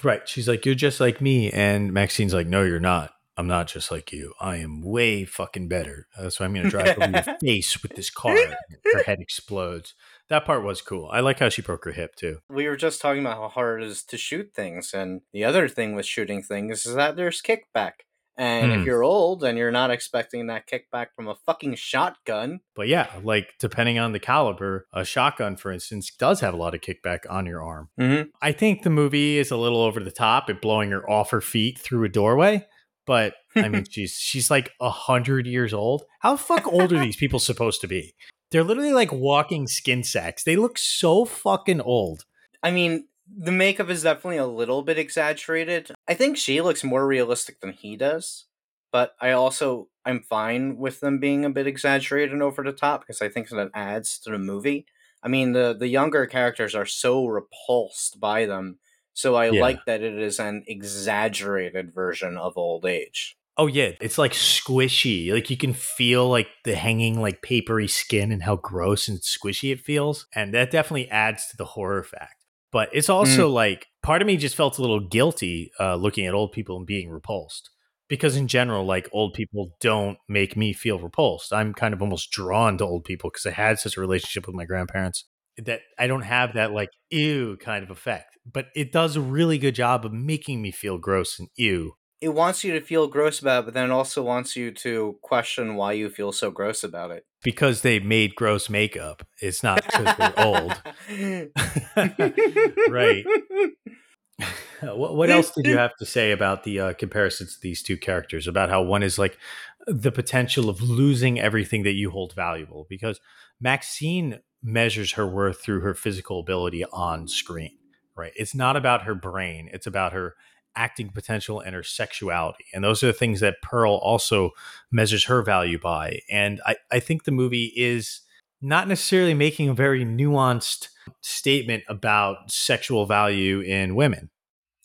right. She's like, You're just like me. And Maxine's like, No, you're not. I'm not just like you. I am way fucking better. That's why I'm going to drive over your *laughs* face with this car. Her head explodes. That part was cool. I like how she broke her hip too. We were just talking about how hard it is to shoot things, and the other thing with shooting things is that there's kickback. And Hmm. if you're old and you're not expecting that kickback from a fucking shotgun, But yeah, like depending on the caliber, a shotgun, for instance, does have a lot of kickback on your arm. Mhm. I think the movie is a little over the top at blowing her off her feet through a doorway. But I mean, *laughs* she's she's like a hundred years old. How the fuck old are these people supposed to be? They're literally like walking skin sacks. They look so fucking old. I mean, the makeup is definitely a little bit exaggerated. I think she looks more realistic than he does, but I also I'm fine with them being a bit exaggerated and over the top because I think that adds to the movie. I mean, the the younger characters are so repulsed by them, so I Yeah. like that it is an exaggerated version of old age. Oh yeah, it's like squishy. Like you can feel like the hanging like papery skin and how gross and squishy it feels, and that definitely adds to the horror fact. But it's also like part of me just felt a little guilty uh, looking at old people and being repulsed because in general, like old people don't make me feel repulsed. I'm kind of almost drawn to old people because I had such a relationship with my grandparents that I don't have that like ew kind of effect. But it does a really good job of making me feel gross and ew It wants you to feel gross about it, but then it also wants you to question why you feel so gross about it. because they made gross makeup. It's not because they're old. *laughs* right. *laughs* what, what else did you have to say about the uh, comparisons to these two characters? About how one is like the potential of losing everything that you hold valuable? Because Maxine measures her worth through her physical ability on screen, right? It's not about her brain, it's about her acting potential and her sexuality. And those are the things that Pearl also measures her value by. And I, I think the movie is not necessarily making a very nuanced statement about sexual value in women.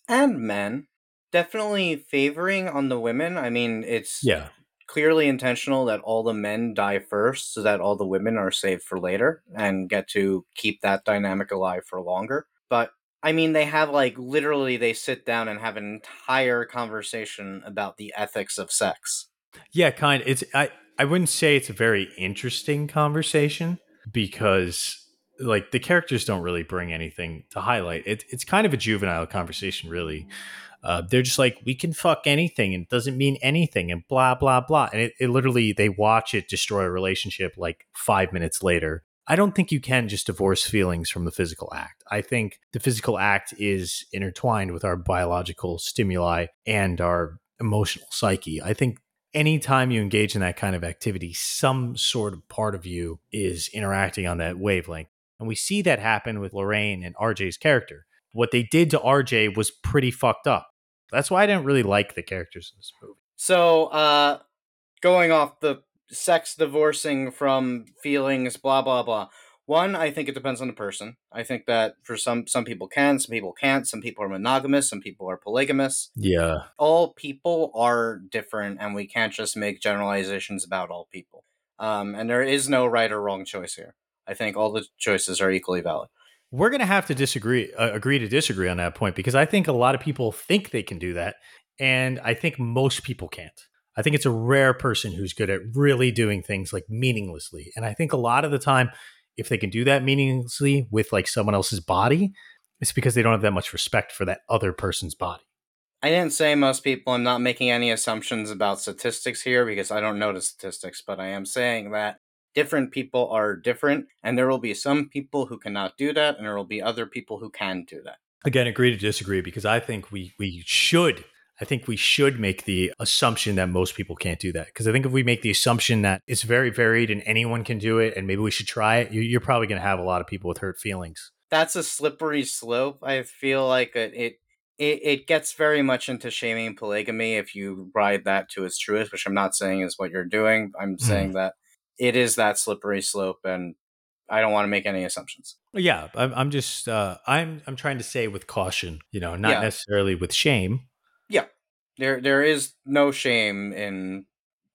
and men. Definitely favoring on the women. I mean, it's Yeah. clearly intentional that all the men die first so that all the women are saved for later and get to keep that dynamic alive for longer. But I mean, they have like literally they sit down and have an entire conversation about the ethics of sex. Yeah, kind. It's I I wouldn't say it's a very interesting conversation because like the characters don't really bring anything to highlight. It, it's kind of a juvenile conversation, really. Uh, they're just like we can fuck anything and it doesn't mean anything and blah blah blah. And it, it literally they watch it destroy a relationship like five minutes later. I don't think you can just divorce feelings from the physical act. I think the physical act is intertwined with our biological stimuli and our emotional psyche. I think anytime you engage in that kind of activity, some sort of part of you is interacting on that wavelength. And we see that happen with Lorraine and RJ's character. What they did to RJ was pretty fucked up. That's why I didn't really like the characters in this movie. So, uh, going off the sex divorcing from feelings, blah blah blah. One, I think it depends on the person. I think that for some some people can, some people can't. Some people are monogamous, some people are polygamous. Yeah. All people are different, and we can't just make generalizations about all people. Um, and there is no right or wrong choice here. I think all the choices are equally valid. We're going to have to disagree, uh, agree to disagree on that point because I think a lot of people think they can do that. And I think most people can't. I think it's a rare person who's good at really doing things like meaninglessly. And I think a lot of the time, if they can do that meaninglessly with like someone else's body, it's because they don't have that much respect for that other person's body. I didn't say most people. I'm not making any assumptions about statistics here because I don't know the statistics, but I am saying that different people are different, and there will be some people who cannot do that, and there will be other people who can do that. Again, agree to disagree because I think we we should. I think we should make the assumption that most people can't do that. Because I think if we make the assumption that it's very varied and anyone can do it and maybe we should try it, you're probably going to have a lot of people with hurt feelings. That's a slippery slope. I feel like it, it it, gets very much into shaming polygamy if you ride that to its truest, which I'm not saying is what you're doing. I'm mm. saying that it is that slippery slope, and I don't want to make any assumptions. Yeah, I'm, I'm just uh, I'm I'm trying to say with caution, you know, not yeah. necessarily with shame. There there is no shame in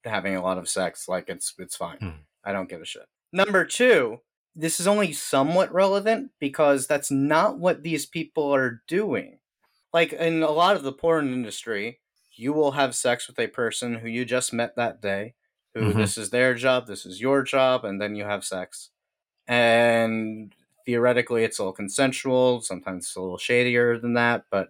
having a lot of sex. Like it's it's fine. Mm. I don't give a shit. Number two, this is only somewhat relevant because that's not what these people are doing like in a lot of the porn industry, you will have sex with a person who you just met that day, who mm-hmm. this is their job, this is your job, and then you have sex. And theoretically, it's all consensual. Sometimes it's a little shadier than that, but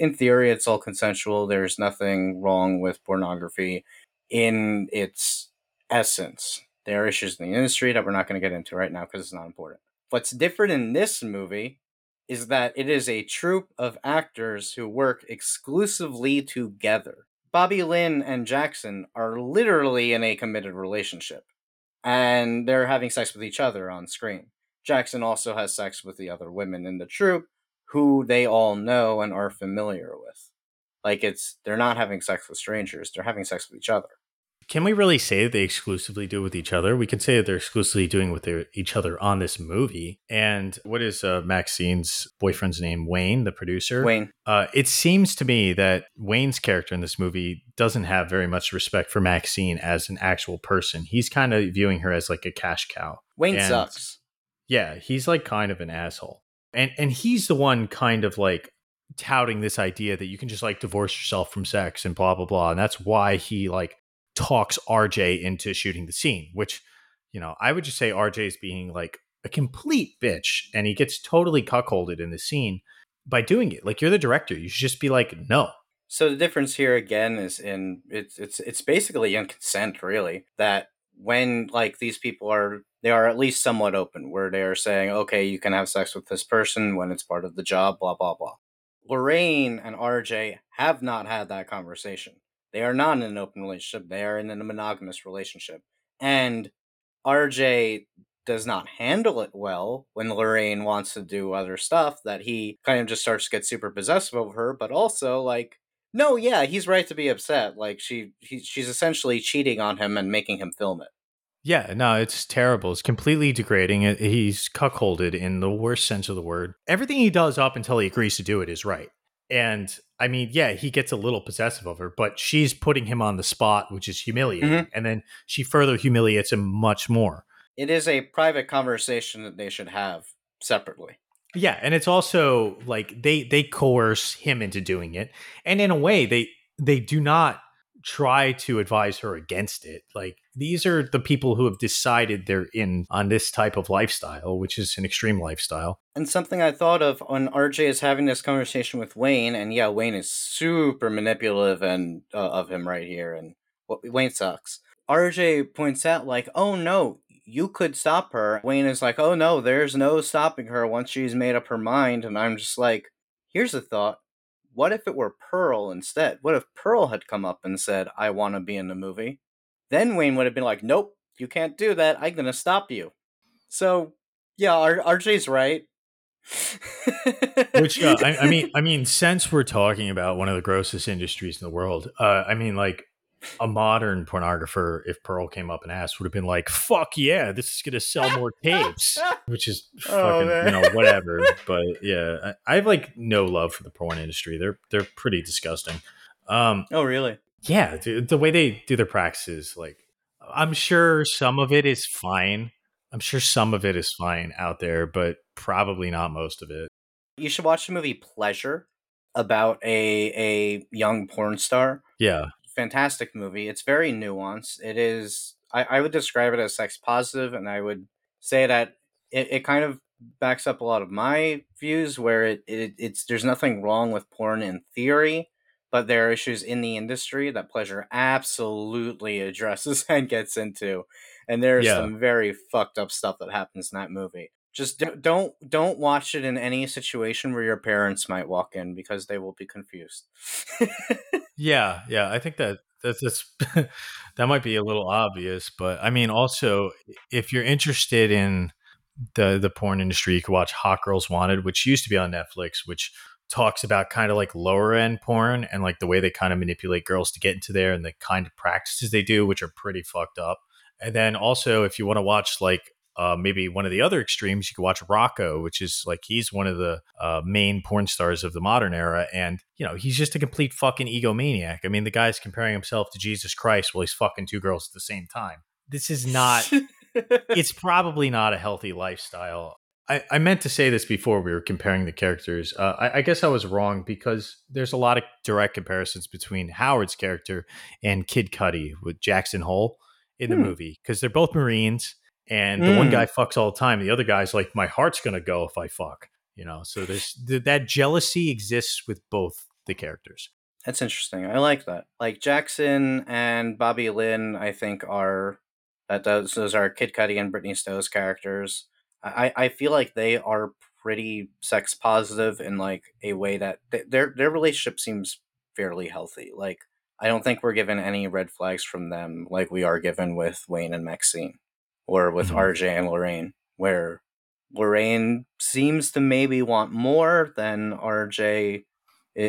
in theory, it's all consensual. There's nothing wrong with pornography in its essence. There are issues in the industry that we're not going to get into right now because it's not important. What's different in this movie is that it is a troupe of actors who work exclusively together. Bobby Lynn and Jackson are literally in a committed relationship, and they're having sex with each other on screen. Jackson also has sex with the other women in the troupe, who they all know and are familiar with. Like it's they're not having sex with strangers, they're having sex with each other. Can we really say they exclusively do with each other? We can say that they're exclusively doing with their, each other on this movie. And what is uh, Maxine's boyfriend's name? Wayne, the producer. Wayne. Uh, it seems to me that Wayne's character in this movie doesn't have very much respect for Maxine as an actual person. He's kind of viewing her as like a cash cow. Wayne and, sucks. Yeah, he's like kind of an asshole. And and he's the one kind of like touting this idea that you can just like divorce yourself from sex and blah blah blah. And that's why he like talks RJ into shooting the scene, which, you know, I would just say RJ is being like a complete bitch and he gets totally cuckolded in the scene by doing it. Like you're the director. You should just be like, no. So the difference here again is in it's it's it's basically in consent, really, that when like these people are they are at least somewhat open where they are saying, okay, you can have sex with this person when it's part of the job, blah blah blah. Lorraine and RJ have not had that conversation. They are not in an open relationship. They are in a monogamous relationship. And RJ does not handle it well when Lorraine wants to do other stuff that he kind of just starts to get super possessive over her, but also like no, yeah, he's right to be upset. Like she he, she's essentially cheating on him and making him film it. Yeah, no, it's terrible. It's completely degrading. He's cuckolded in the worst sense of the word. Everything he does up until he agrees to do it is right. And I mean, yeah, he gets a little possessive of her, but she's putting him on the spot, which is humiliating. Mm-hmm. And then she further humiliates him much more. It is a private conversation that they should have separately. Yeah, and it's also like they they coerce him into doing it. And in a way, they they do not try to advise her against it. Like these are the people who have decided they're in on this type of lifestyle, which is an extreme lifestyle. And something I thought of when RJ is having this conversation with Wayne, and yeah, Wayne is super manipulative and uh, of him right here, and well, Wayne sucks. RJ points out like, "Oh no, you could stop her." Wayne is like, "Oh no, there's no stopping her once she's made up her mind." And I'm just like, "Here's a thought what if it were Pearl instead? What if Pearl had come up and said, I want to be in the movie? Then Wayne would have been like, Nope, you can't do that. I'm going to stop you. So, yeah, R- RJ's right. Which uh, I, I, mean, *laughs* I mean, since we're talking about one of the grossest industries in the world, uh, I mean, like a modern pornographer, if Pearl came up and asked, would have been like, "Fuck yeah, this is gonna sell more tapes," which is *laughs* oh, fucking, you know, whatever. but yeah, I, I, have like no love for the porn industry. They're they're pretty disgusting. Um, oh really? Yeah, the, the way they do their practices, like, I'm sure some of it is fine. I'm sure some of it is fine out there, but probably not most of it. You should watch the movie Pleasure about a a young porn star. Yeah. Fantastic movie. It's very nuanced. It is I, I would describe it as sex positive and I would say that it, it kind of backs up a lot of my views where it, it it's there's nothing wrong with porn in theory but there are issues in the industry that pleasure absolutely addresses *laughs* and gets into and there's Yeah. some very fucked up stuff that happens in that movie just don't don't don't watch it in any situation where your parents might walk in because they will be confused *laughs* Yeah, yeah. I think that that's, that's *laughs* that might be a little obvious, but I mean, also if you're interested in the the porn industry, you could watch Hot Girls Wanted, which used to be on Netflix, which talks about kind of like lower end porn and like the way they kind of manipulate girls to get into there and the kind of practices they do, which are pretty fucked up. And then also, if you want to watch like uh, maybe one of the other extremes, you can watch Rocco, which is like he's one of the uh, main porn stars of the modern era, and you know he's just a complete fucking egomaniac. I mean, the guy's comparing himself to Jesus Christ while he's fucking two girls at the same time. This is not. *laughs* it's probably not a healthy lifestyle. I, I meant to say this before we were comparing the characters. Uh, I, I guess I was wrong because there's a lot of direct comparisons between Howard's character and Kid Cudi with Jackson Hole in the Hmm. movie because they're both Marines, and the one Mm. guy fucks all the time. The other guy's like, my heart's gonna go if I fuck. You know, so there's th- that jealousy exists with both the characters. That's interesting. I like that. Like Jackson and Bobby Lynn, I think are that those those are Kid Cudi and Brittany Snow's characters. I I feel like they are pretty sex positive in like a way that th- their their relationship seems fairly healthy. Like I don't think we're given any red flags from them like we are given with Wayne and Maxine or with Mhm. RJ and Lorraine, where Lorraine seems to maybe want more than RJ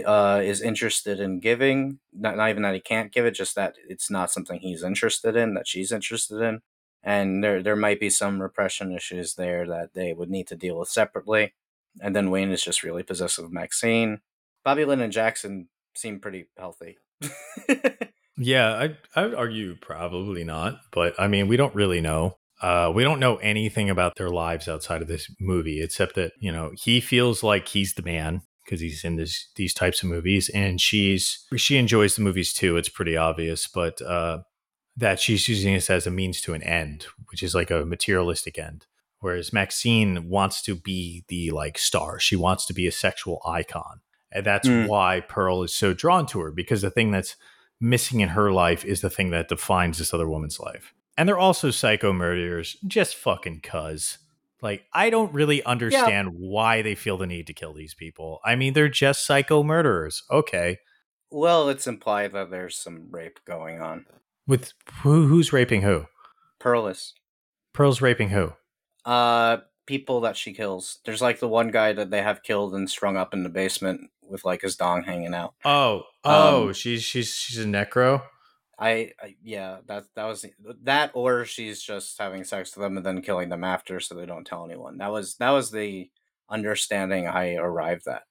uh, is interested in giving. Not, not even that he can't give it, just that it's not something he's interested in, that she's interested in. And there, there might be some repression issues there that they would need to deal with separately. And then Wayne is just really possessive of Maxine. Bobby Lynn and Jackson seem pretty healthy. *laughs* Yeah, I I would argue probably not, but I mean, we don't really know. Uh, we don't know anything about their lives outside of this movie, except that you know he feels like he's the man because he's in this these types of movies, and she's she enjoys the movies too. It's pretty obvious, but uh, that she's using this as a means to an end, which is like a materialistic end. Whereas Maxine wants to be the like star. She wants to be a sexual icon. And that's Hmm. why Pearl is so drawn to her because the thing that's missing in her life is the thing that defines this other woman's life. And they're also psycho murderers, just fucking cuz. Like, I don't really understand why they feel the need to kill these people. I mean, they're just psycho murderers. Okay. well, it's implied that there's some rape going on. With who, who's raping who? Pearlist. Pearl's raping who? Uh, people that she kills. There's like the one guy that they have killed and strung up in the basement with like his dong hanging out. Oh, oh, Um, she's she's she's a necro. I, I yeah, that that was that, or she's just having sex with them and then killing them after, so they don't tell anyone. That was that was the understanding I arrived at.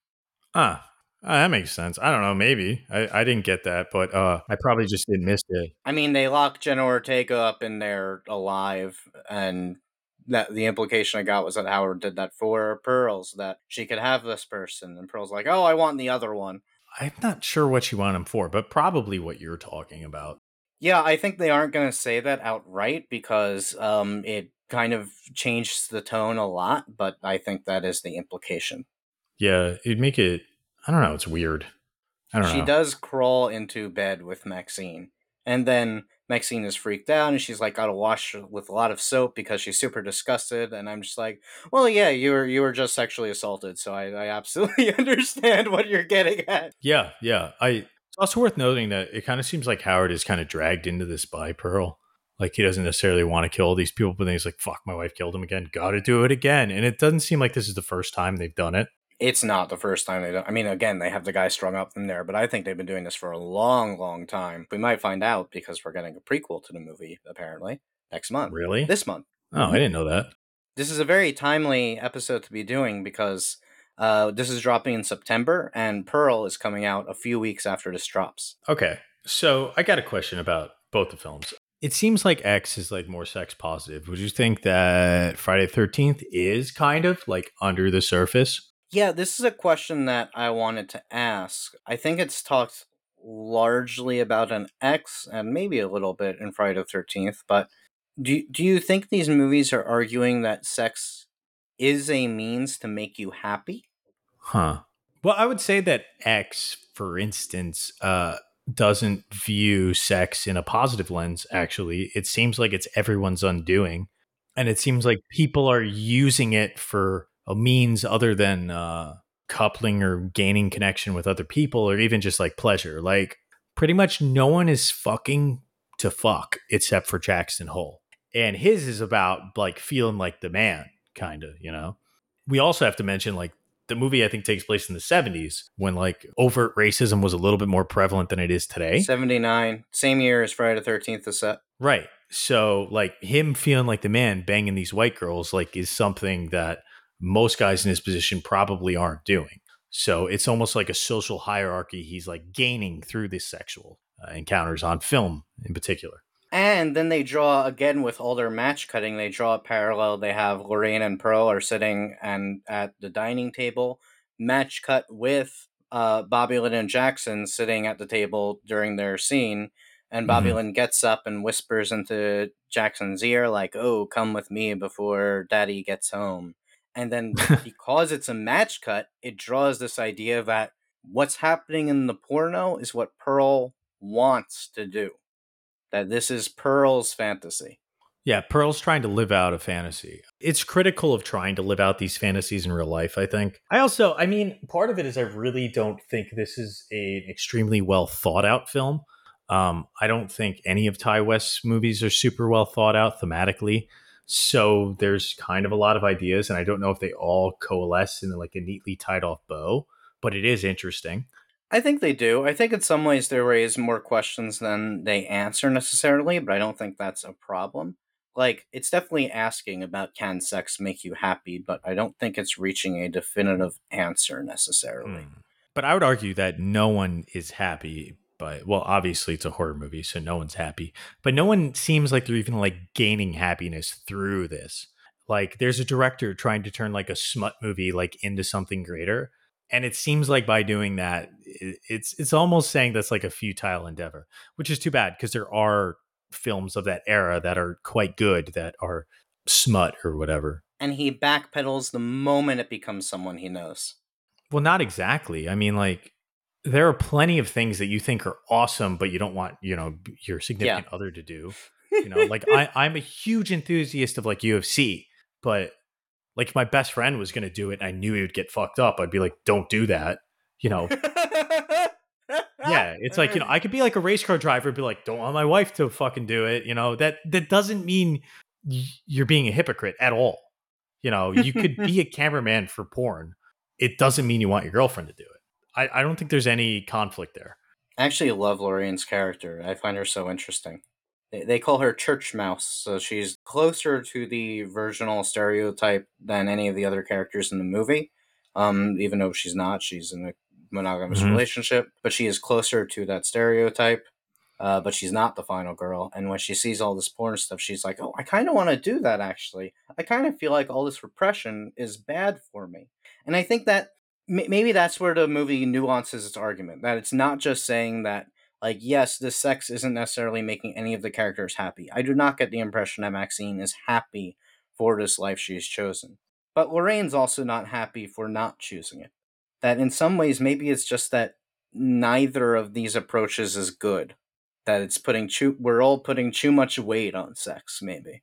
Ah, ah, that makes sense. I don't know, maybe. I, I didn't get that, but uh I probably just didn't miss it. I mean, they lock Jenna Ortega up in there alive, and that the implication I got was that Howard did that for Pearls, that she could have this person, and Pearl's like, "Oh, I want the other one." I'm not sure what you want him for, but probably what you're talking about. Yeah, I think they aren't going to say that outright because um, it kind of changed the tone a lot, but I think that is the implication. Yeah, it'd make it I don't know, it's weird. I don't She know. does crawl into bed with Maxine, and then Maxine is freaked out and she's like, "Gotta wash with a lot of soap because she's super disgusted." And I'm just like, "Well, yeah, you were you were just sexually assaulted, so I, I absolutely *laughs* understand what you're getting at." Yeah, yeah. I it's also worth noting that it kind of seems like Howard is kind of dragged into this by Pearl. Like he doesn't necessarily want to kill all these people, but then he's like, "Fuck, my wife killed him again. Got to do it again." And it doesn't seem like this is the first time they've done it. It's not the first time they don't. I mean, again, they have the guy strung up in there, but I think they've been doing this for a long, long time. We might find out because we're getting a prequel to the movie apparently next month. Really? This month. oh, I didn't know that. This is a very timely episode to be doing because uh, this is dropping in September, and Pearl is coming out a few weeks after this drops. Okay. So I got a question about both the films. It seems like X is like more sex positive. Would you think that Friday the 13th is kind of like under the surface? Yeah, this is a question that I wanted to ask. I think it's talked largely about an X and maybe a little bit in Friday the 13th, but do, do you think these movies are arguing that sex is a means to make you happy? Huh. Well, I would say that X, for instance, uh, doesn't view sex in a positive lens, actually. It seems like it's everyone's undoing. And it seems like people are using it for a means other than uh, coupling or gaining connection with other people or even just like pleasure. Like, pretty much no one is fucking to fuck except for Jackson Hole. And his is about like feeling like the man, kind of, you know? We also have to mention like the movie I think takes place in the 70s when like overt racism was a little bit more prevalent than it is today. 79, same year as Friday the 13th is set. Right. So like him feeling like the man banging these white girls like is something that most guys in his position probably aren't doing. So it's almost like a social hierarchy he's like gaining through these sexual uh, encounters on film in particular. And then they draw again with all their match cutting. They draw a parallel. They have Lorraine and Pearl are sitting and at the dining table. Match cut with uh, Bobby Lynn and Jackson sitting at the table during their scene. And Bobby mm-hmm. Lynn gets up and whispers into Jackson's ear, like, "Oh, come with me before Daddy gets home." And then *laughs* because it's a match cut, it draws this idea that what's happening in the porno is what Pearl wants to do that this is Pearl's fantasy. Yeah, Pearl's trying to live out a fantasy. It's critical of trying to live out these fantasies in real life, I think. I also, I mean, part of it is I really don't think this is an extremely well thought out film. Um, I don't think any of Ti West's movies are super well thought out thematically. So there's kind of a lot of ideas, and I don't know if they all coalesce in like a neatly tied off bow, but it is interesting. I think they do. I think in some ways they raise more questions than they answer necessarily, but I don't think that's a problem. Like, it's definitely asking about can sex make you happy, but I don't think it's reaching a definitive answer necessarily. Mm. But I would argue that no one is happy but well obviously it's a horror movie so no one's happy but no one seems like they're even like gaining happiness through this. Like there's a director trying to turn like a smut movie like into something greater and it seems like by doing that it's it's almost saying that's like a futile endeavor which is too bad because there are films of that era that are quite good that are smut or whatever. And he backpedals the moment it becomes someone he knows. Well not exactly. I mean like there are plenty of things that you think are awesome but you don't want you know your significant yeah. other to do you know like *laughs* I, i'm a huge enthusiast of like ufc but like my best friend was going to do it and I knew he would get fucked up, I'd be like, don't do that. You know? yeah. It's like, you know, I could be like a race car driver and be like, don't want my wife to fucking do it. You know, that, that doesn't mean you're being a hypocrite at all. You know, you could be a cameraman for porn. It doesn't mean you want your girlfriend to do it. I, I don't think there's any conflict there. I actually love Lorraine's character. I find her so interesting. They they call her Church Mouse, so she's closer to the virginal stereotype than any of the other characters in the movie. Um, even though she's not, she's in a monogamous mm-hmm. relationship, but she is closer to that stereotype. Uh, but she's not the final girl. And when she sees all this porn stuff, she's like, "Oh, I kind of want to do that. Actually, I kind of feel like all this repression is bad for me." And I think that maybe that's where the movie nuances its argument that it's not just saying that like yes the sex isn't necessarily making any of the characters happy. I do not get the impression that maxine is happy for this life she's chosen. But lorraine's also not happy for not choosing it. That in some ways maybe it's just that neither of these approaches is good. That it's putting too we're all putting too much weight on sex maybe.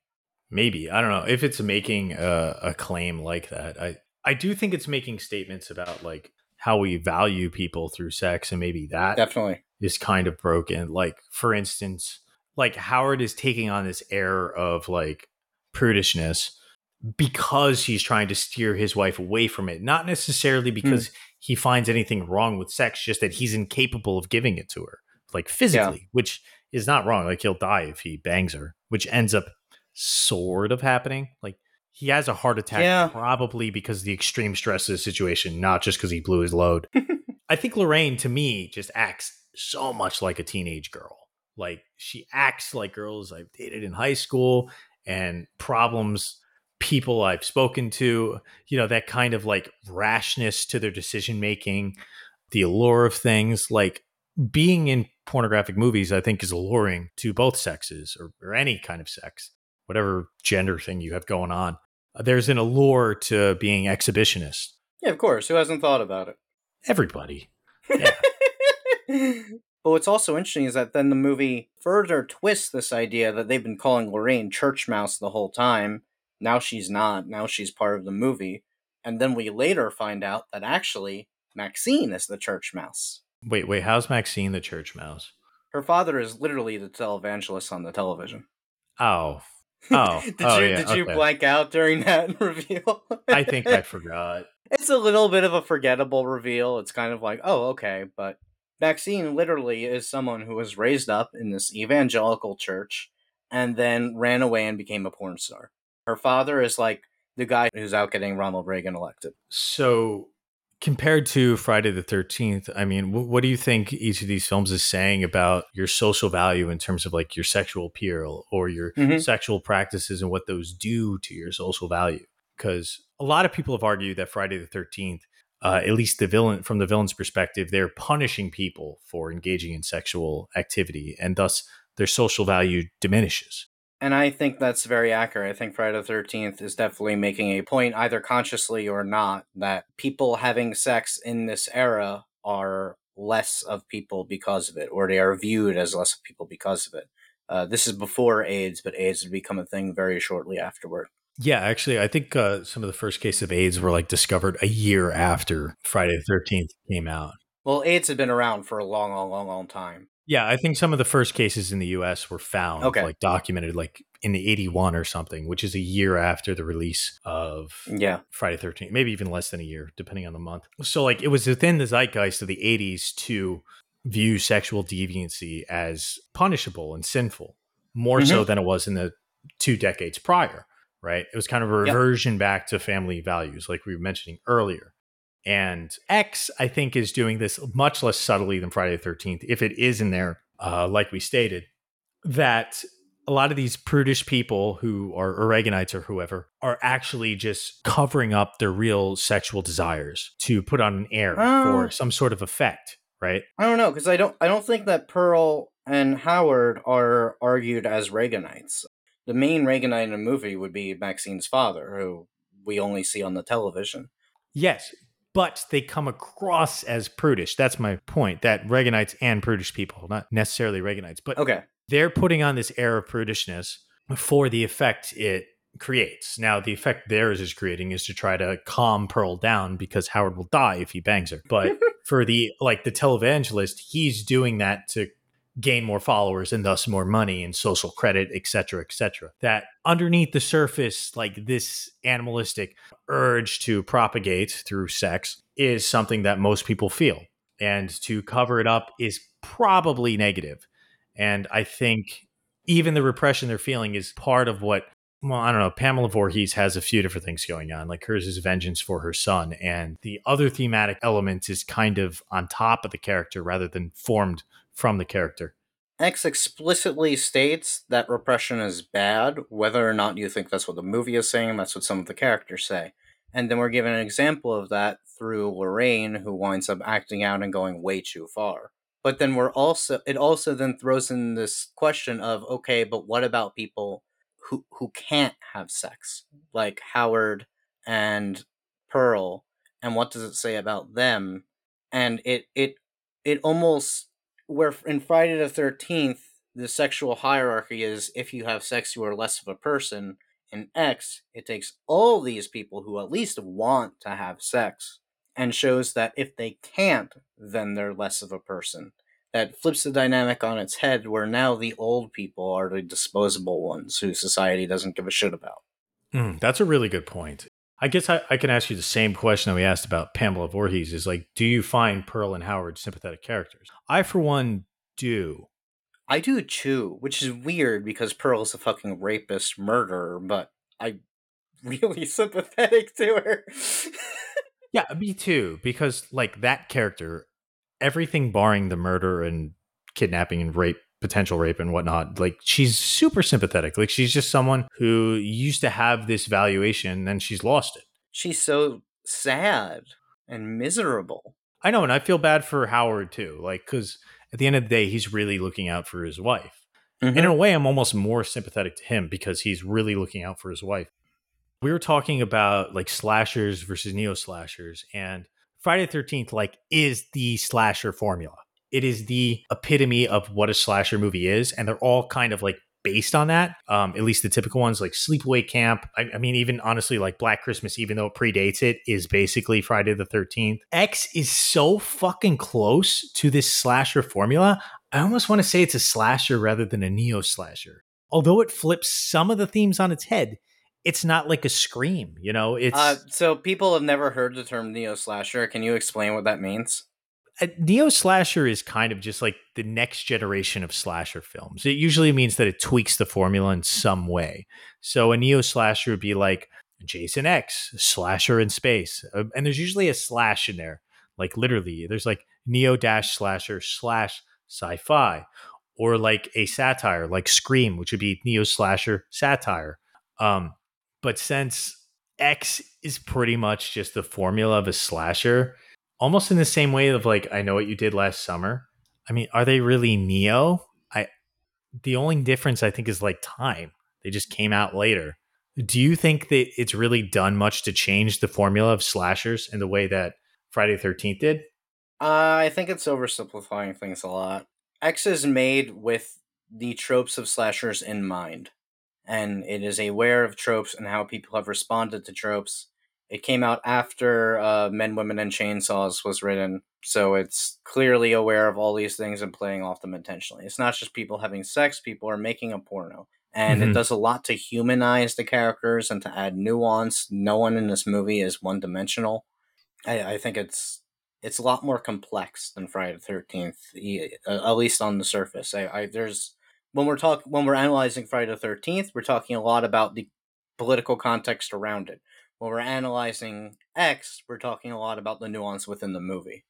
Maybe. I don't know. If it's making a, a claim like that i i do think it's making statements about like how we value people through sex and maybe that definitely is kind of broken. Like, for instance, like Howard is taking on this air of like prudishness because he's trying to steer his wife away from it, not necessarily hmm. because mm. he finds anything wrong with sex, just that he's incapable of giving it to her, like physically, yeah. which is not wrong. Like, he'll die if he bangs her, which ends up sort of happening. Like, he has a heart attack yeah. probably because of the extreme stress of the situation, not just because he blew his load. *laughs* I think Lorraine, to me, just acts so much like a teenage girl. Like she acts like girls I've dated in high school and problems people I've spoken to, you know, that kind of like rashness to their decision making, the allure of things. Like being in pornographic movies, I think, is alluring to both sexes or, or any kind of sex, whatever gender thing you have going on. There's an allure to being exhibitionist. Yeah, of course. Who hasn't thought about it? Everybody. Yeah. *laughs* but what's also interesting is that then the movie further twists this idea that they've been calling Lorraine Church Mouse the whole time. Now she's not. Now she's part of the movie. And then we later find out that actually Maxine is the church mouse. Wait, wait, how's Maxine the church mouse? Her father is literally the televangelist on the television. Oh. Oh. *laughs* did oh, you yeah, did you blank out during that *laughs* reveal? I think I forgot. *laughs* it's a little bit of a forgettable reveal. It's kind of like, oh, okay, but Maxine literally is someone who was raised up in this evangelical church and then ran away and became a porn star. Her father is like the guy who's out getting Ronald Reagan elected. So, compared to Friday the 13th, I mean, wh- what do you think each of these films is saying about your social value in terms of like your sexual appeal or your Mhm. sexual practices and what those do to your social value? Because a lot of people have argued that Friday the 13th, uh, at least the villain from the villain's perspective, they're punishing people for engaging in sexual activity and thus their social value diminishes. And I think that's very accurate. I think Friday the Thirteenth is definitely making a point, either consciously or not, that people having sex in this era are less of people because of it, or they are viewed as less of people because of it. Uh, this is before AIDS, but AIDS would become a thing very shortly afterward. Yeah, actually, I think uh, some of the first cases of AIDS were like discovered a year after Friday the Thirteenth came out. Well, AIDS had been around for a long, long, long, long time. Yeah, I think some of the first cases in the U.S. were found, Okay. like documented, like in the '81 or something, which is a year after the release of Yeah. Friday the Thirteenth, maybe even less than a year, depending on the month. So, like, it was within the zeitgeist of the '80s to view sexual deviancy as punishable and sinful, more so mm-hmm. than it was in the two decades prior. Right? It was kind of a Yep. reversion back to family values, like we were mentioning earlier. And X, I think, is doing this much less subtly than Friday the 13th, if it is in there, uh, like we stated, that a lot of these prudish people who are Reaganites or whoever are actually just covering up their real sexual desires to put on an air Oh. for some sort of effect, right? I don't know because I don't. I don't think that Pearl and Howard are argued as Reaganites. The main Reaganite in the movie would be Maxine's father, who we only see on the television. Yes, but they come across as prudish. That's my point. That Reaganites and prudish people, not necessarily Reaganites, but Okay. they're putting on this air of prudishness for the effect it creates. Now, the effect theirs is creating is to try to calm Pearl down because Howard will die if he bangs her. But *laughs* for the like the televangelist, he's doing that to gain more followers and thus more money and social credit, et cetera, et cetera. That underneath the surface, like this animalistic urge to propagate through sex is something that most people feel. And to cover it up is probably negative. And I think even the repression they're feeling is part of what, well, I don't know. Pamela Voorhees has a few different things going on. Like hers is vengeance for her son. And the other thematic element is kind of on top of the character rather than formed from the character. X explicitly states that repression is bad, whether or not you think that's what the movie is saying, that's what some of the characters say. And then we're given an example of that through Lorraine, who winds up acting out and going way too far. But then we're also it also then throws in this question of okay, but what about people who who can't have sex, like Howard and Pearl, and what does it say about them? And it it it almost where in Friday the Thirteenth the sexual hierarchy is if you have sex you are less of a person. In X, it takes all these people who at least want to have sex and shows that if they can't, then they're less of a person. That flips the dynamic on its head where now the old people are the disposable ones who society doesn't give a shit about. Mm, that's a really good point. I guess I, I can ask you the same question that we asked about Pamela Voorhees is like, do you find Pearl and Howard sympathetic characters? I, for one, do. I do too, which is weird because Pearl's a fucking rapist murderer, but I'm *laughs* really sympathetic to her. *laughs* Yeah, me too. Because like that character, everything barring the murder and kidnapping and rape potential rape and whatnot. Like she's super sympathetic. Like she's just someone who used to have this valuation and she's lost it. She's so sad and miserable. I know, and I feel bad for Howard too. Like because at the end of the day, he's really looking out for his wife. Mhm. And in a way, I'm almost more sympathetic to him because he's really looking out for his wife. We were talking about like slashers versus neo slashers, and Friday the 13th, like, is the slasher formula. It is the epitome of what a slasher movie is, and they're all kind of like based on that. Um, at least the typical ones like Sleepaway Camp. I, I mean, even honestly, like Black Christmas, even though it predates it, is basically Friday the 13th. X is so fucking close to this slasher formula. I almost want to say it's a slasher rather than a neo slasher. Although it flips some of the themes on its head, it's not like a scream, you know? It's Uh, so people have never heard the term neo slasher. Can you explain what that means? A neo slasher is kind of just like the next generation of slasher films. It usually means that it tweaks the formula in some way. So a neo slasher would be like Jason X, slasher in space. Uh, and there's usually a slash in there. Like literally, there's like neo dash slasher slash sci fi, or like a satire like Scream, which would be neo slasher satire. Um, but since X is pretty much just the formula of a slasher, almost in the same way of like I know what you did last summer. I mean, are they really Neo? I the only difference I think is like time. They just came out later. Do you think that it's really done much to change the formula of slashers in the way that Friday the 13th did? Uh, I think it's oversimplifying things a lot. X is made with the tropes of slashers in mind, and it is aware of tropes and how people have responded to tropes. It came out after uh, Men, Women, and Chainsaws was written, so it's clearly aware of all these things and playing off them intentionally. It's not just people having sex, people are making a porno. And Mhm. it does a lot to humanize the characters and to add nuance. No one in this movie is one dimensional. I, I think it's it's a lot more complex than Friday the Thirteenth, at least on the surface. I, I there's when we're talk when we're analyzing Friday the Thirteenth, we're talking a lot about the political context around it. When we're analyzing X, we're talking a lot about the nuance within the movie.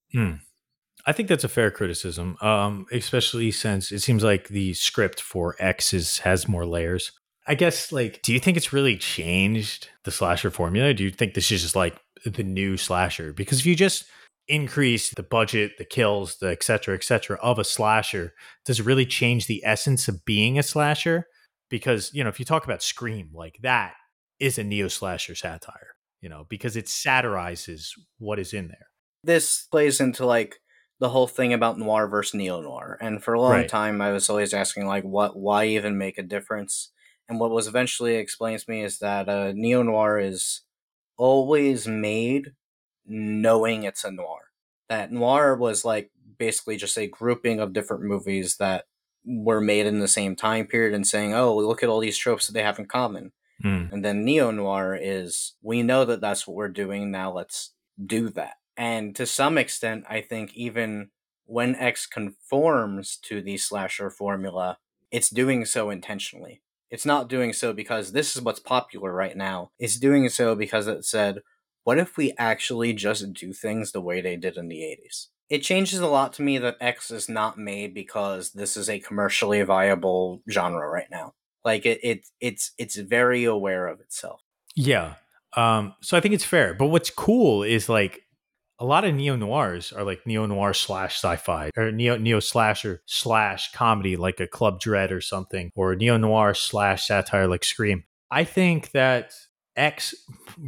I think that's a fair criticism, um, especially since it seems like the script for X is, has more layers. I guess, like, do you think it's really changed the slasher formula? Do you think this is just like the new slasher? Because if you just increase the budget, the kills, the et cetera, et cetera of a slasher, does it really change the essence of being a slasher? Because, you know, if you talk about Scream, like that is a neo slasher satire, you know, because it satirizes what is in there. This plays into like the whole thing about noir versus neo noir. And for a long Right. time, I was always asking like, what? Why even make a difference? And what was eventually explained to me is that uh, neo noir is always made knowing it's a noir. That noir was like basically just a grouping of different movies that were made in the same time period and saying, oh, look at all these tropes that they have in common. Mm. And then neo noir is we know that that's what we're doing now. Let's do that. And to some extent, I think even when X conforms to the slasher formula, it's doing so intentionally. It's not doing so because this is what's popular right now. It's doing so because it said, what if we actually just do things the way they did in the 80s? It changes a lot to me that X is not made because this is a commercially viable genre right now. Like it, it it's it's very aware of itself. Yeah. Um, so I think it's fair. But what's cool is like a lot of neo noirs are like neo noir slash sci-fi or neo neo slasher slash comedy like a Club Dread or something, or neo noir slash satire like Scream. I think that X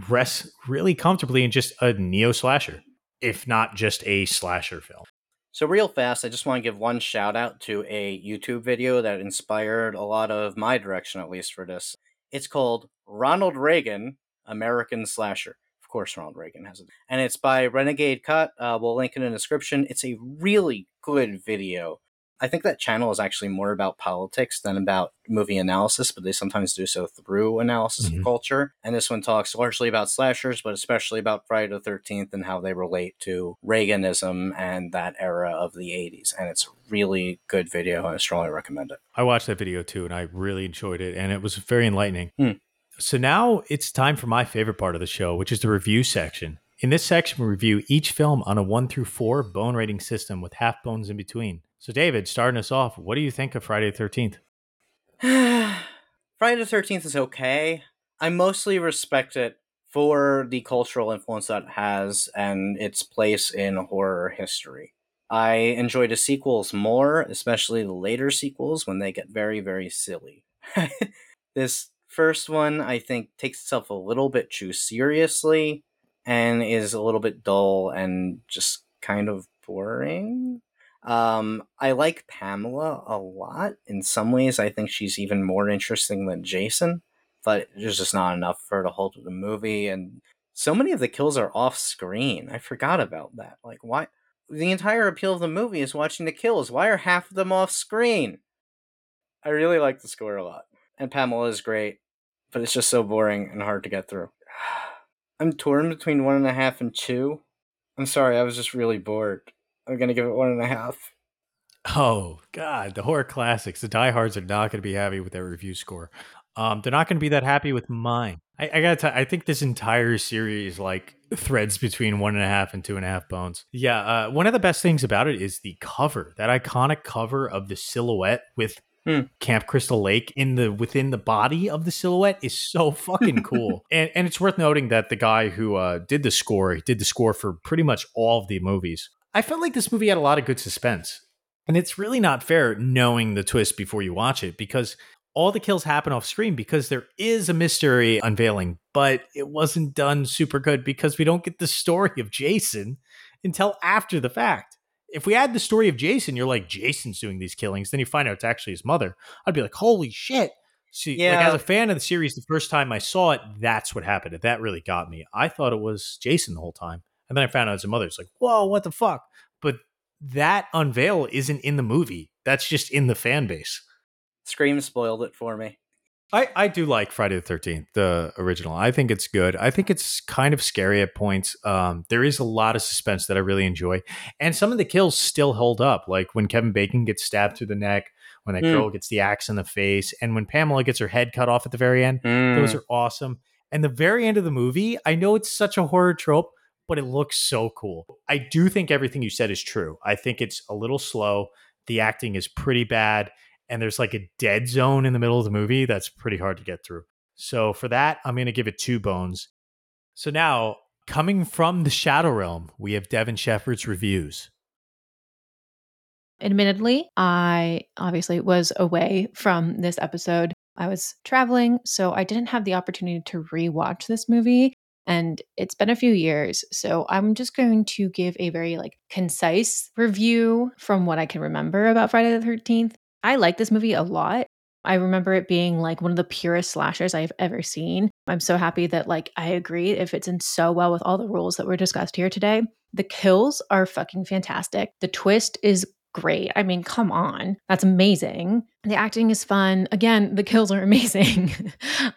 rests really comfortably in just a neo slasher, if not just a slasher film. So real fast, I just want to give one shout out to a YouTube video that inspired a lot of my direction, at least for this. It's called Ronald Reagan, American Slasher. Of course, Ronald Reagan has it. And it's by Renegade Cut. Uh, we'll link it in the description. It's a really good video. I think that channel is actually more about politics than about movie analysis, but they sometimes do so through analysis Mhm. of culture. And this one talks largely about slashers, but especially about Friday the 13th and how they relate to Reaganism and that era of the 80s. And it's a really good video, and I strongly recommend it. I watched that video too, and I really enjoyed it, and it was very enlightening. Hmm. So now it's time for my favorite part of the show, which is the review section. In this section, we review each film on a one through four bone rating system with half bones in between. So, David, starting us off, what do you think of Friday the 13th? *sighs* Friday the 13th is okay. I mostly respect it for the cultural influence that has and its place in horror history. I enjoy the sequels more, especially the later sequels when they get very, very silly. *laughs* this first one, I think, takes itself a little bit too seriously and is a little bit dull and just kind of boring. Um, I like Pamela a lot. In some ways, I think she's even more interesting than Jason, but there's just not enough for her to hold the movie. And so many of the kills are off screen. I forgot about that. Like, why? The entire appeal of the movie is watching the kills. Why are half of them off screen? I really like the score a lot. And Pamela is great, but it's just so boring and hard to get through. *sighs* I'm torn between one and a half and two. I'm sorry, I was just really bored. I'm gonna give it one and a half. Oh God, the horror classics. The diehards are not going to be happy with their review score. Um, they're not going to be that happy with mine. I, I gotta tell. I think this entire series like threads between one and a half and two and a half bones. Yeah. Uh, one of the best things about it is the cover. That iconic cover of the silhouette with Hmm. Camp Crystal Lake in the within the body of the silhouette is so *laughs* fucking cool. and and it's worth noting that the guy who uh, did the score did the score for pretty much all of the movies. I felt like this movie had a lot of good suspense. And it's really not fair knowing the twist before you watch it because all the kills happen off screen because there is a mystery unveiling, but it wasn't done super good because we don't get the story of Jason until after the fact. If we had the story of Jason, you're like, Jason's doing these killings, then you find out it's actually his mother. I'd be like, holy shit. See, like Yeah. as a fan of the series, the first time I saw it, that's what happened. That really got me. I thought it was Jason the whole time. And then I found out it's a mother. It's like, whoa, what the fuck? But that unveil isn't in the movie. That's just in the fan base. Scream spoiled it for me. I, I do like Friday the 13th, the original. I think it's good. I think it's kind of scary at points. Um, there is a lot of suspense that I really enjoy. And some of the kills still hold up, like when Kevin Bacon gets stabbed through the neck, when that Mm. girl gets the axe in the face, and when Pamela gets her head cut off at the very end. Those Mm. are awesome. And the very end of the movie, I know it's such a horror trope, but it looks so cool. I do think everything you said is true. I think it's a little slow. The acting is pretty bad. And there's like a dead zone in the middle of the movie that's pretty hard to get through. So for that, I'm going to give it two bones. So now, coming from the Shadow Realm, we have Devin Shepard's reviews. Admittedly, I obviously was away from this episode. I was traveling, so I didn't have the opportunity to rewatch this movie. And it's been a few years. So I'm just going to give a very like concise review from what I can remember about Friday the 13th. I like this movie a lot. I remember it being like one of the purest slashers I've ever seen. I'm so happy that like I agree it fits in so well with all the rules that were discussed here today. The kills are fucking fantastic. The twist is great. I mean, come on. That's amazing. The acting is fun. Again, the kills are *laughs* amazing.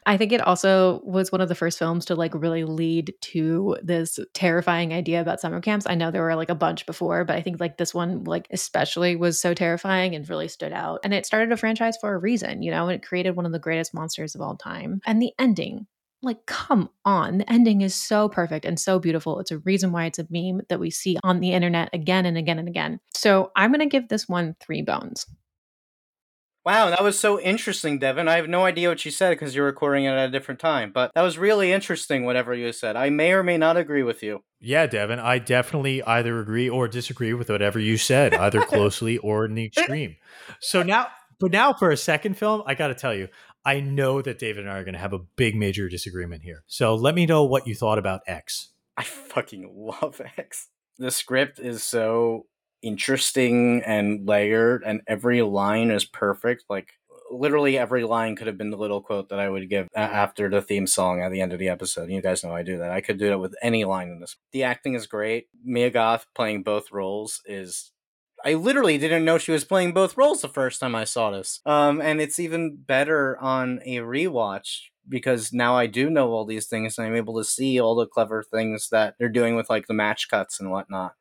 I think it also was one of the first films to like really lead to this terrifying idea about summer camps. I know there were like a bunch before, but I think like this one like especially was so terrifying and really stood out. And it started a franchise for a reason, you know, and it created one of the greatest monsters of all time. And the ending like, come on. The ending is so perfect and so beautiful. It's a reason why it's a meme that we see on the internet again and again and again. So I'm going to give this one three bones. Wow, that was so interesting, Devin. I have no idea what you said because you're recording it at a different time, but that was really interesting, whatever you said. I may or may not agree with you. Yeah, Devin, I definitely either agree or disagree with whatever you said, either *laughs* closely or in the *laughs* extreme. So now, but now for a second film, I got to tell you, I know that David and I are going to have a big major disagreement here. So let me know what you thought about X. I fucking love *laughs* X. The script is so interesting and layered, and every line is perfect. Like, literally every line could have been the little quote that I would give after the theme song at the end of the episode. You guys know I do that. I could do that with any line in this. The acting is great. Mia Goth playing both roles is. I literally didn't know she was playing both roles the first time I saw this. Um, and it's even better on a rewatch because now I do know all these things and I'm able to see all the clever things that they're doing with like the match cuts and whatnot.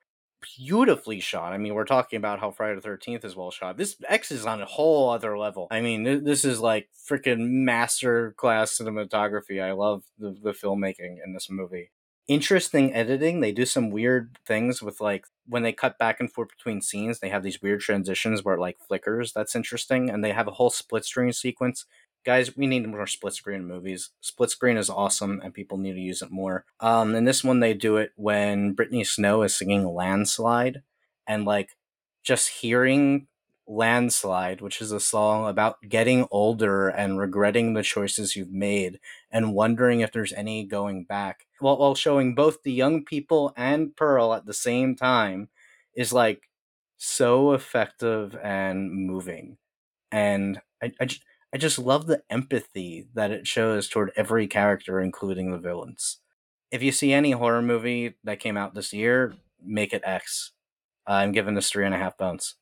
Beautifully shot. I mean, we're talking about how Friday the Thirteenth is well shot. This X is on a whole other level. I mean, th- this is like freaking master class cinematography. I love the the filmmaking in this movie. Interesting editing. They do some weird things with like when they cut back and forth between scenes, they have these weird transitions where it like flickers. That's interesting. And they have a whole split screen sequence. Guys, we need more split screen movies. Split screen is awesome and people need to use it more. Um, in this one, they do it when Brittany Snow is singing Landslide and like just hearing Landslide, which is a song about getting older and regretting the choices you've made and wondering if there's any going back, while, while showing both the young people and Pearl at the same time, is like so effective and moving. And I, I, just, I just love the empathy that it shows toward every character, including the villains. If you see any horror movie that came out this year, make it X. I'm giving this three and a half bones.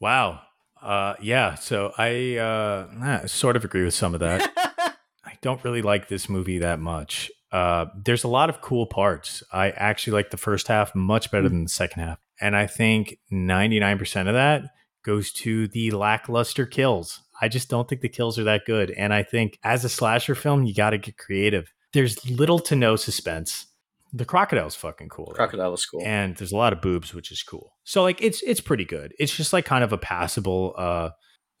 Wow. Uh, yeah. So I uh, sort of agree with some of that. *laughs* Don't really like this movie that much. Uh, there's a lot of cool parts. I actually like the first half much better than the second half. And I think 99% of that goes to the lackluster kills. I just don't think the kills are that good. And I think as a slasher film, you got to get creative. There's little to no suspense the crocodile's fucking cool. Though. Crocodile was cool. And there's a lot of boobs, which is cool. So like it's it's pretty good. It's just like kind of a passable uh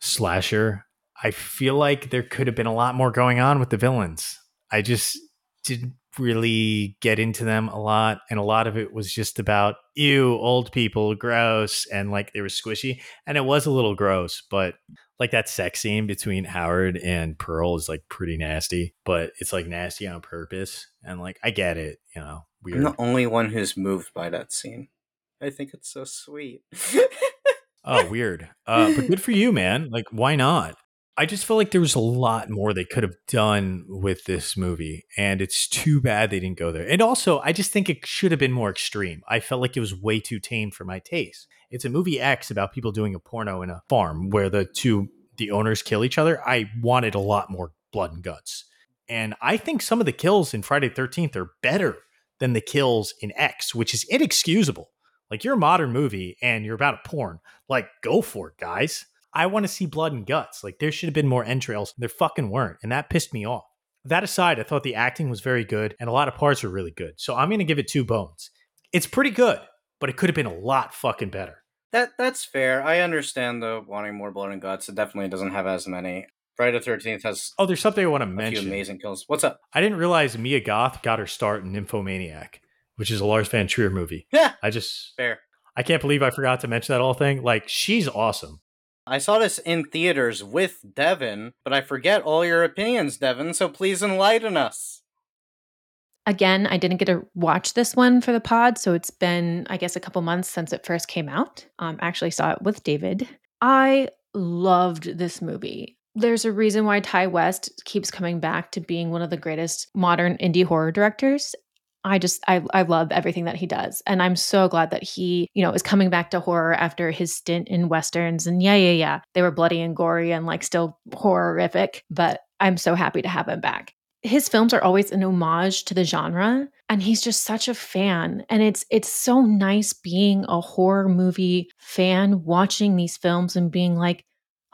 slasher. I feel like there could have been a lot more going on with the villains. I just didn't really get into them a lot and a lot of it was just about ew old people gross and like they were squishy and it was a little gross but like that sex scene between Howard and Pearl is like pretty nasty, but it's like nasty on purpose. And like I get it, you know. Weird. I'm the only one who's moved by that scene. I think it's so sweet. oh, weird. Uh, but good for you, man. Like, why not? I just feel like there was a lot more they could have done with this movie, and it's too bad they didn't go there. And also, I just think it should have been more extreme. I felt like it was way too tame for my taste. It's a movie X about people doing a porno in a farm where the two the owners kill each other. I wanted a lot more blood and guts, and I think some of the kills in Friday Thirteenth are better than the kills in X, which is inexcusable. Like you're a modern movie and you're about a porn. Like, go for it, guys I want to see blood and guts. Like there should have been more entrails. There fucking weren't. And that pissed me off. That aside, I thought the acting was very good and a lot of parts were really good. So I'm going to give it two bones. It's pretty good, but it could have been a lot fucking better. That that's fair. I understand though wanting more blood and guts. It definitely doesn't have as many. Friday the Thirteenth has. Oh, there's something I want to mention. amazing kills. What's up? I didn't realize Mia Goth got her start in Nymphomaniac, which is a Lars von Trier movie. Yeah, I just fair. I can't believe I forgot to mention that whole thing. Like she's awesome. I saw this in theaters with Devin, but I forget all your opinions, Devin, so please enlighten us. Again, I didn't get to watch this one for the pod, so it's been, I guess, a couple months since it first came out. Um, actually saw it with David. I loved this movie. There's a reason why Ti West keeps coming back to being one of the greatest modern indie horror directors. I just I I love everything that he does. And I'm so glad that he, you know, is coming back to horror after his stint in westerns. And yeah, yeah, yeah. They were bloody and gory and like still horrific, but I'm so happy to have him back. His films are always an homage to the genre, and he's just such a fan. And it's it's so nice being a horror movie fan watching these films and being like,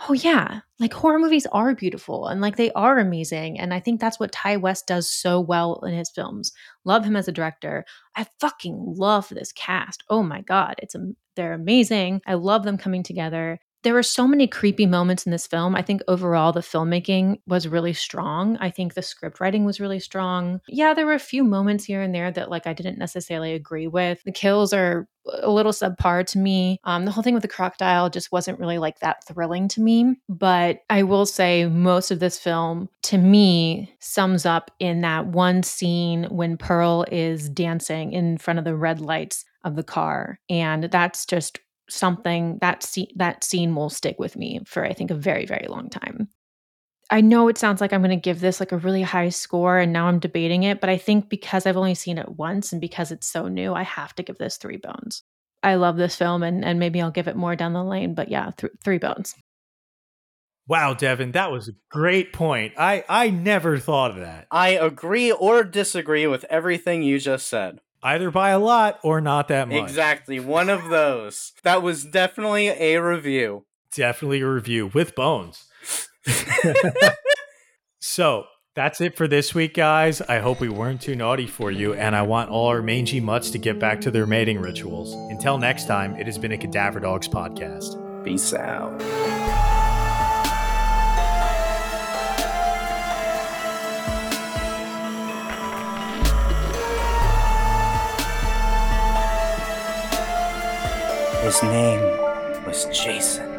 oh yeah, like horror movies are beautiful and like they are amazing. And I think that's what Ti West does so well in his films. Love him as a director. I fucking love this cast. Oh my god, it's they're amazing. I love them coming together there were so many creepy moments in this film. I think overall the filmmaking was really strong. I think the script writing was really strong. Yeah, there were a few moments here and there that like I didn't necessarily agree with. The kills are a little subpar to me. Um, the whole thing with the crocodile just wasn't really like that thrilling to me. But I will say most of this film to me sums up in that one scene when Pearl is dancing in front of the red lights of the car. And that's just something that scene that scene will stick with me for I think a very very long time. I know it sounds like I'm going to give this like a really high score and now I'm debating it, but I think because I've only seen it once and because it's so new, I have to give this 3 bones. I love this film and and maybe I'll give it more down the lane, but yeah, th- 3 bones. Wow, Devin, that was a great point. I I never thought of that. I agree or disagree with everything you just said. Either by a lot or not that much. Exactly. One of those. That was definitely a review. Definitely a review with bones. so That's it for this week, guys. I hope we weren't too naughty for you, and I want all our mangy mutts to get back to their mating rituals. Until next time, it has been a Cadaver Dogs podcast. Peace out. His name was Jason.